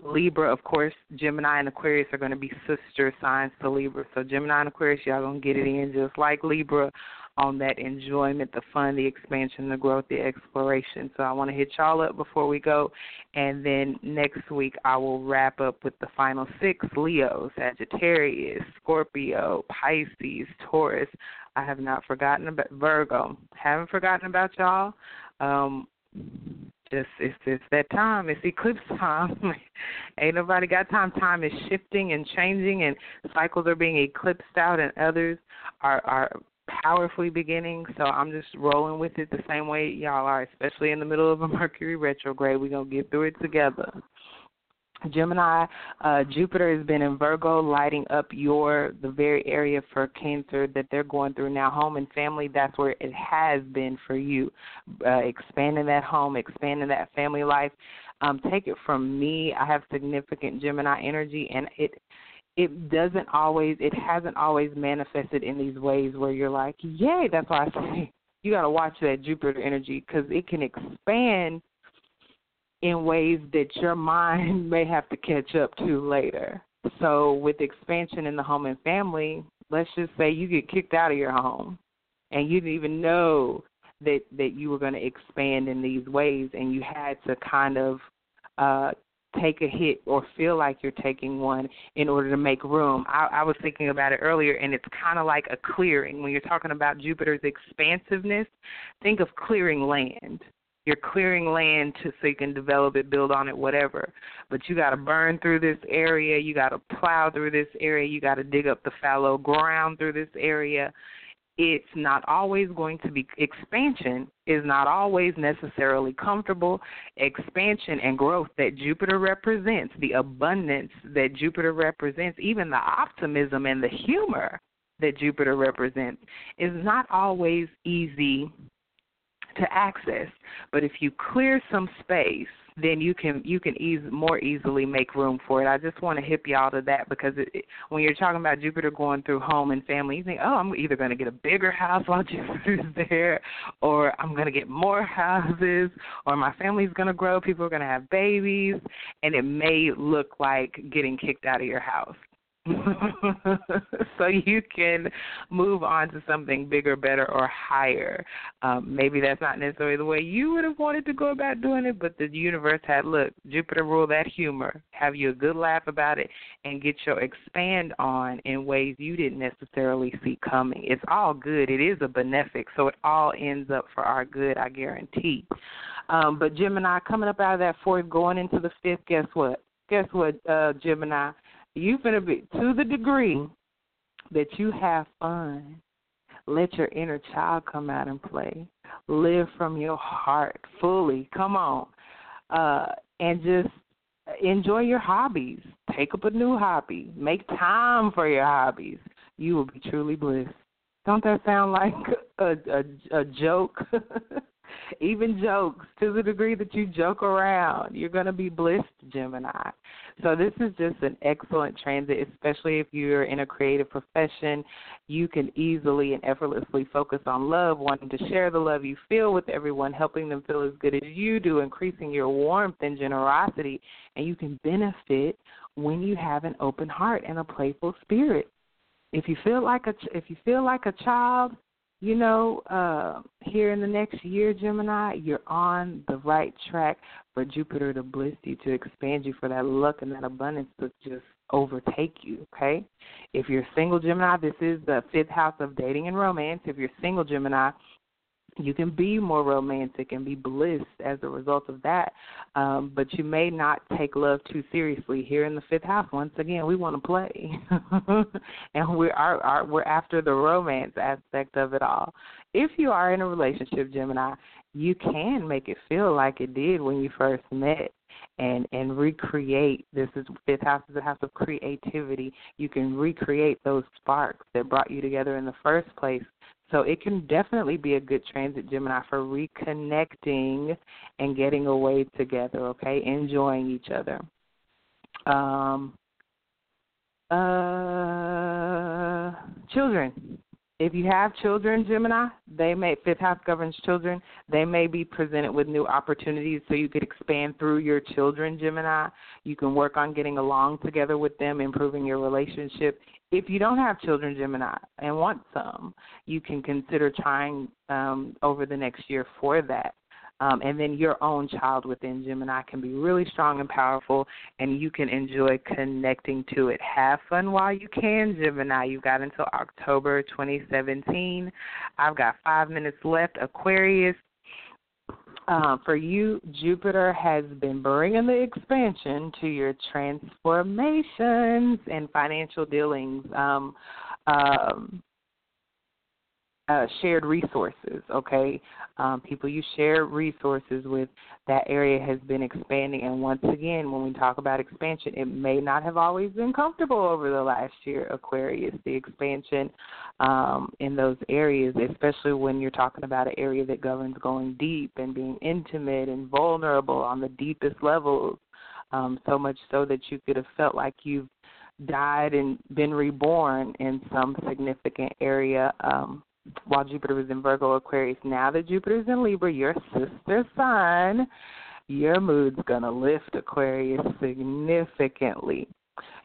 Speaker 3: Libra, of course, Gemini and Aquarius are going to be sister signs to Libra. So Gemini and Aquarius, y'all gonna get it in just like Libra on that enjoyment, the fun, the expansion, the growth, the exploration. So I want to hit y'all up before we go. And then next week I will wrap up with the final six Leo, Sagittarius, Scorpio, Pisces, Taurus. I have not forgotten about Virgo. Haven't forgotten about y'all. Um just it's it's that time. It's eclipse time. Ain't nobody got time. Time is shifting and changing, and cycles are being eclipsed out, and others are are powerfully beginning, so I'm just rolling with it the same way y'all are, especially in the middle of a Mercury retrograde. We're to get through it together. Gemini, uh, Jupiter has been in Virgo, lighting up your the very area for Cancer that they're going through now. Home and family, that's where it has been for you, uh, expanding that home, expanding that family life. Um, take it from me, I have significant Gemini energy, and it it doesn't always it hasn't always manifested in these ways where you're like yay that's why i say you got to watch that jupiter energy because it can expand in ways that your mind may have to catch up to later so with expansion in the home and family let's just say you get kicked out of your home and you didn't even know that that you were going to expand in these ways and you had to kind of uh take a hit or feel like you're taking one in order to make room. I, I was thinking about it earlier, and it's kind of like a clearing. When you're talking about Jupiter's expansiveness, think of clearing land. You're clearing land to so you can develop it, build on it, whatever. But you got to burn through this area. You got to plow through this area. You got to dig up the fallow ground through this area it's not always going to be expansion is not always necessarily comfortable expansion and growth that jupiter represents the abundance that jupiter represents even the optimism and the humor that jupiter represents is not always easy to access but if you clear some space then you can you can ease more easily make room for it. I just want to hip y'all to that because it, it, when you're talking about Jupiter going through home and family, you think, oh, I'm either going to get a bigger house while Jupiter's there, or I'm going to get more houses, or my family's going to grow, people are going to have babies, and it may look like getting kicked out of your house. so you can move on to something bigger, better, or higher. Um, maybe that's not necessarily the way you would have wanted to go about doing it, but the universe had look, Jupiter rule that humor, have you a good laugh about it, and get your expand on in ways you didn't necessarily see coming. It's all good. It is a benefic, so it all ends up for our good, I guarantee. Um, but Gemini coming up out of that fourth, going into the fifth, guess what? Guess what, uh, Gemini? You finna be to the degree that you have fun. Let your inner child come out and play. Live from your heart fully. Come on. Uh, and just enjoy your hobbies. Take up a new hobby. Make time for your hobbies. You will be truly blessed. Don't that sound like a a, a joke? Even jokes, to the degree that you joke around, you're going to be blessed, Gemini. So this is just an excellent transit, especially if you're in a creative profession. You can easily and effortlessly focus on love, wanting to share the love you feel with everyone, helping them feel as good as you do, increasing your warmth and generosity, and you can benefit when you have an open heart and a playful spirit. If you feel like a if you feel like a child, you know, uh, here in the next year, Gemini, you're on the right track for Jupiter to bless you, to expand you, for that luck and that abundance to just overtake you, okay? If you're single Gemini, this is the fifth house of dating and romance. If you're single Gemini, you can be more romantic and be blissed as a result of that. Um, but you may not take love too seriously. Here in the fifth house, once again, we want to play, and we're we're after the romance aspect of it all. If you are in a relationship, Gemini, you can make it feel like it did when you first met. and and recreate. This is fifth house is a house of creativity. You can recreate those sparks that brought you together in the first place. So it can definitely be a good transit Gemini for reconnecting and getting away together. Okay, enjoying each other. Um, uh, children if you have children, Gemini, they may fifth house governs children. They may be presented with new opportunities, so you could expand through your children, Gemini. You can work on getting along together with them, improving your relationship. If you don't have children, Gemini, and want some, you can consider trying um, over the next year for that. Um, and then your own child within Gemini can be really strong and powerful, and you can enjoy connecting to it. Have fun while you can, Gemini. You've got until October 2017. I've got five minutes left. Aquarius, uh, for you, Jupiter has been bringing the expansion to your transformations and financial dealings. Um, um, uh, shared resources, okay? Um, people you share resources with, that area has been expanding. And once again, when we talk about expansion, it may not have always been comfortable over the last year, Aquarius, the expansion um, in those areas, especially when you're talking about an area that governs going deep and being intimate and vulnerable on the deepest levels, um, so much so that you could have felt like you've died and been reborn in some significant area um, while Jupiter was in Virgo Aquarius. Now that Jupiter's in Libra, your sister sign, your mood's gonna lift Aquarius significantly.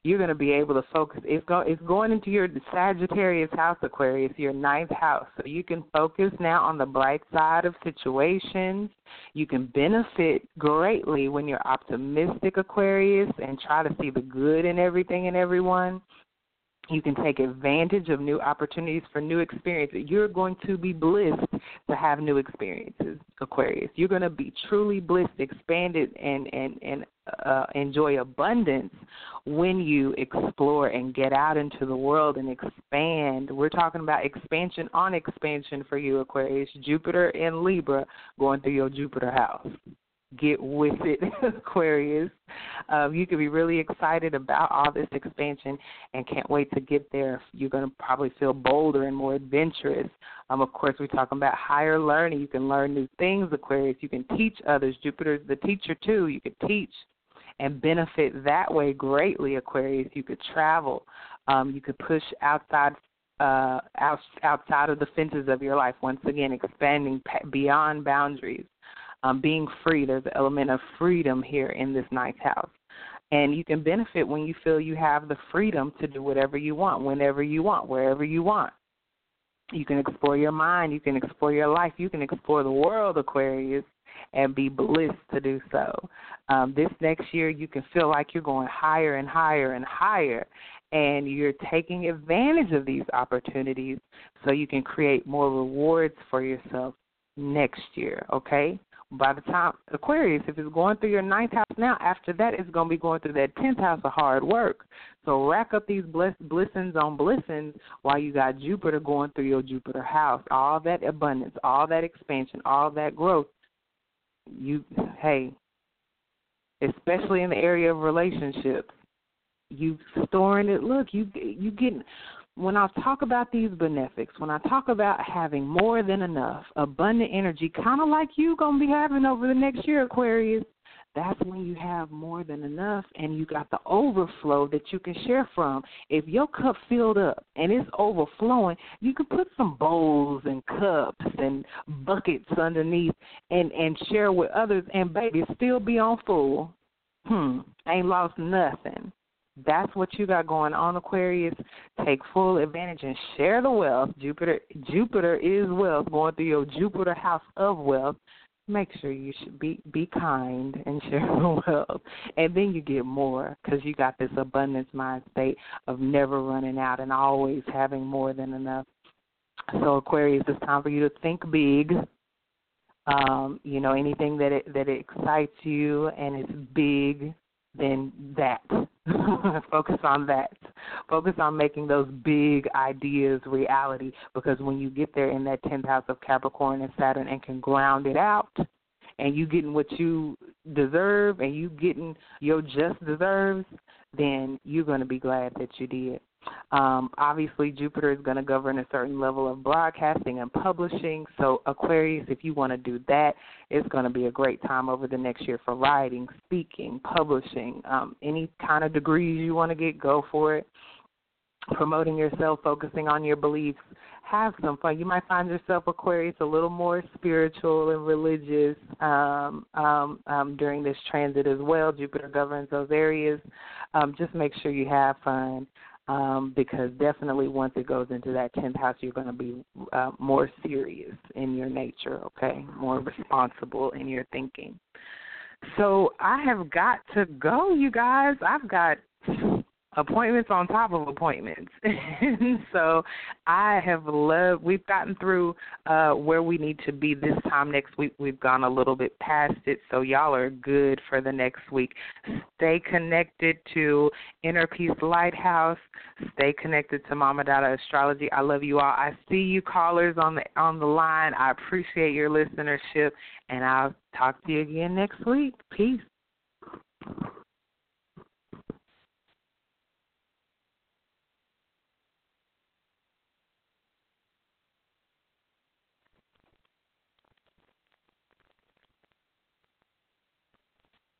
Speaker 3: You're gonna be able to focus. It's go it's going into your Sagittarius house, Aquarius, your ninth house. So you can focus now on the bright side of situations. You can benefit greatly when you're optimistic, Aquarius, and try to see the good in everything and everyone you can take advantage of new opportunities for new experiences. You're going to be blessed to have new experiences, Aquarius. You're going to be truly blessed, expanded, and and and uh, enjoy abundance when you explore and get out into the world and expand. We're talking about expansion on expansion for you, Aquarius. Jupiter in Libra going through your Jupiter house get with it, Aquarius. Um, you could be really excited about all this expansion and can't wait to get there. You're going to probably feel bolder and more adventurous. Um, of course, we're talking about higher learning. You can learn new things, Aquarius. You can teach others. Jupiter's the teacher, too. You could teach and benefit that way greatly, Aquarius. You could travel. Um, you could push outside uh, out, outside of the fences of your life. Once again, expanding beyond boundaries um, being free. There's an element of freedom here in this ninth house. And you can benefit when you feel you have the freedom to do whatever you want, whenever you want, wherever you want. You can explore your mind, you can explore your life, you can explore the world, Aquarius, and be blissed to do so. Um, this next year, you can feel like you're going higher and higher and higher, and you're taking advantage of these opportunities so you can create more rewards for yourself next year, okay? By the time Aquarius, if it's going through your ninth house now, after that it's going to be going through that tenth house of hard work. So rack up these bliss, blessings on blessings while you got Jupiter going through your Jupiter house. All that abundance, all that expansion, all that growth. You, hey, especially in the area of relationships, you storing it. Look, you you getting when I talk about these benefics, when I talk about having more than enough, abundant energy, kind of like you going to be having over the next year, Aquarius, that's when you have more than enough and you got the overflow that you can share from. If your cup filled up and it's overflowing, you can put some bowls and cups and buckets underneath and and share with others and baby still be on full. Hmm, ain't lost nothing. That's what you got going on, Aquarius. Take full advantage and share the wealth. Jupiter Jupiter is wealth going through your Jupiter house of wealth. Make sure you should be be kind and share the wealth, and then you get more because you got this abundance mind state of never running out and always having more than enough. So Aquarius, it's time for you to think big. Um, you know anything that it, that it excites you and it's big, then that Focus on that. Focus on making those big ideas reality because when you get there in that 10th house of Capricorn and Saturn and can ground it out and you getting what you deserve and you getting your just deserves, then you're going to be glad that you did. Um, obviously, Jupiter is going to govern a certain level of broadcasting and publishing. So, Aquarius, if you want to do that, it's going to be a great time over the next year for writing, speaking, publishing, um, any kind of degrees you want to get, go for it. Promoting yourself, focusing on your beliefs, have some fun. You might find yourself Aquarius a little more spiritual and religious um, um, um, during this transit as well. Jupiter governs those areas. Um, just make sure you have fun um, because definitely once it goes into that 10th house, you're going to be uh, more serious in your nature, okay? More responsible in your thinking. So I have got to go, you guys. I've got appointments on top of appointments. so I have loved we've gotten through uh where we need to be this time next week. We've gone a little bit past it, so y'all are good for the next week. Stay connected to Inner Peace Lighthouse. Stay connected to Mama Dada Astrology. I love you all. I see you callers on the on the line. I appreciate your listenership and I'll talk to you again next week. Peace.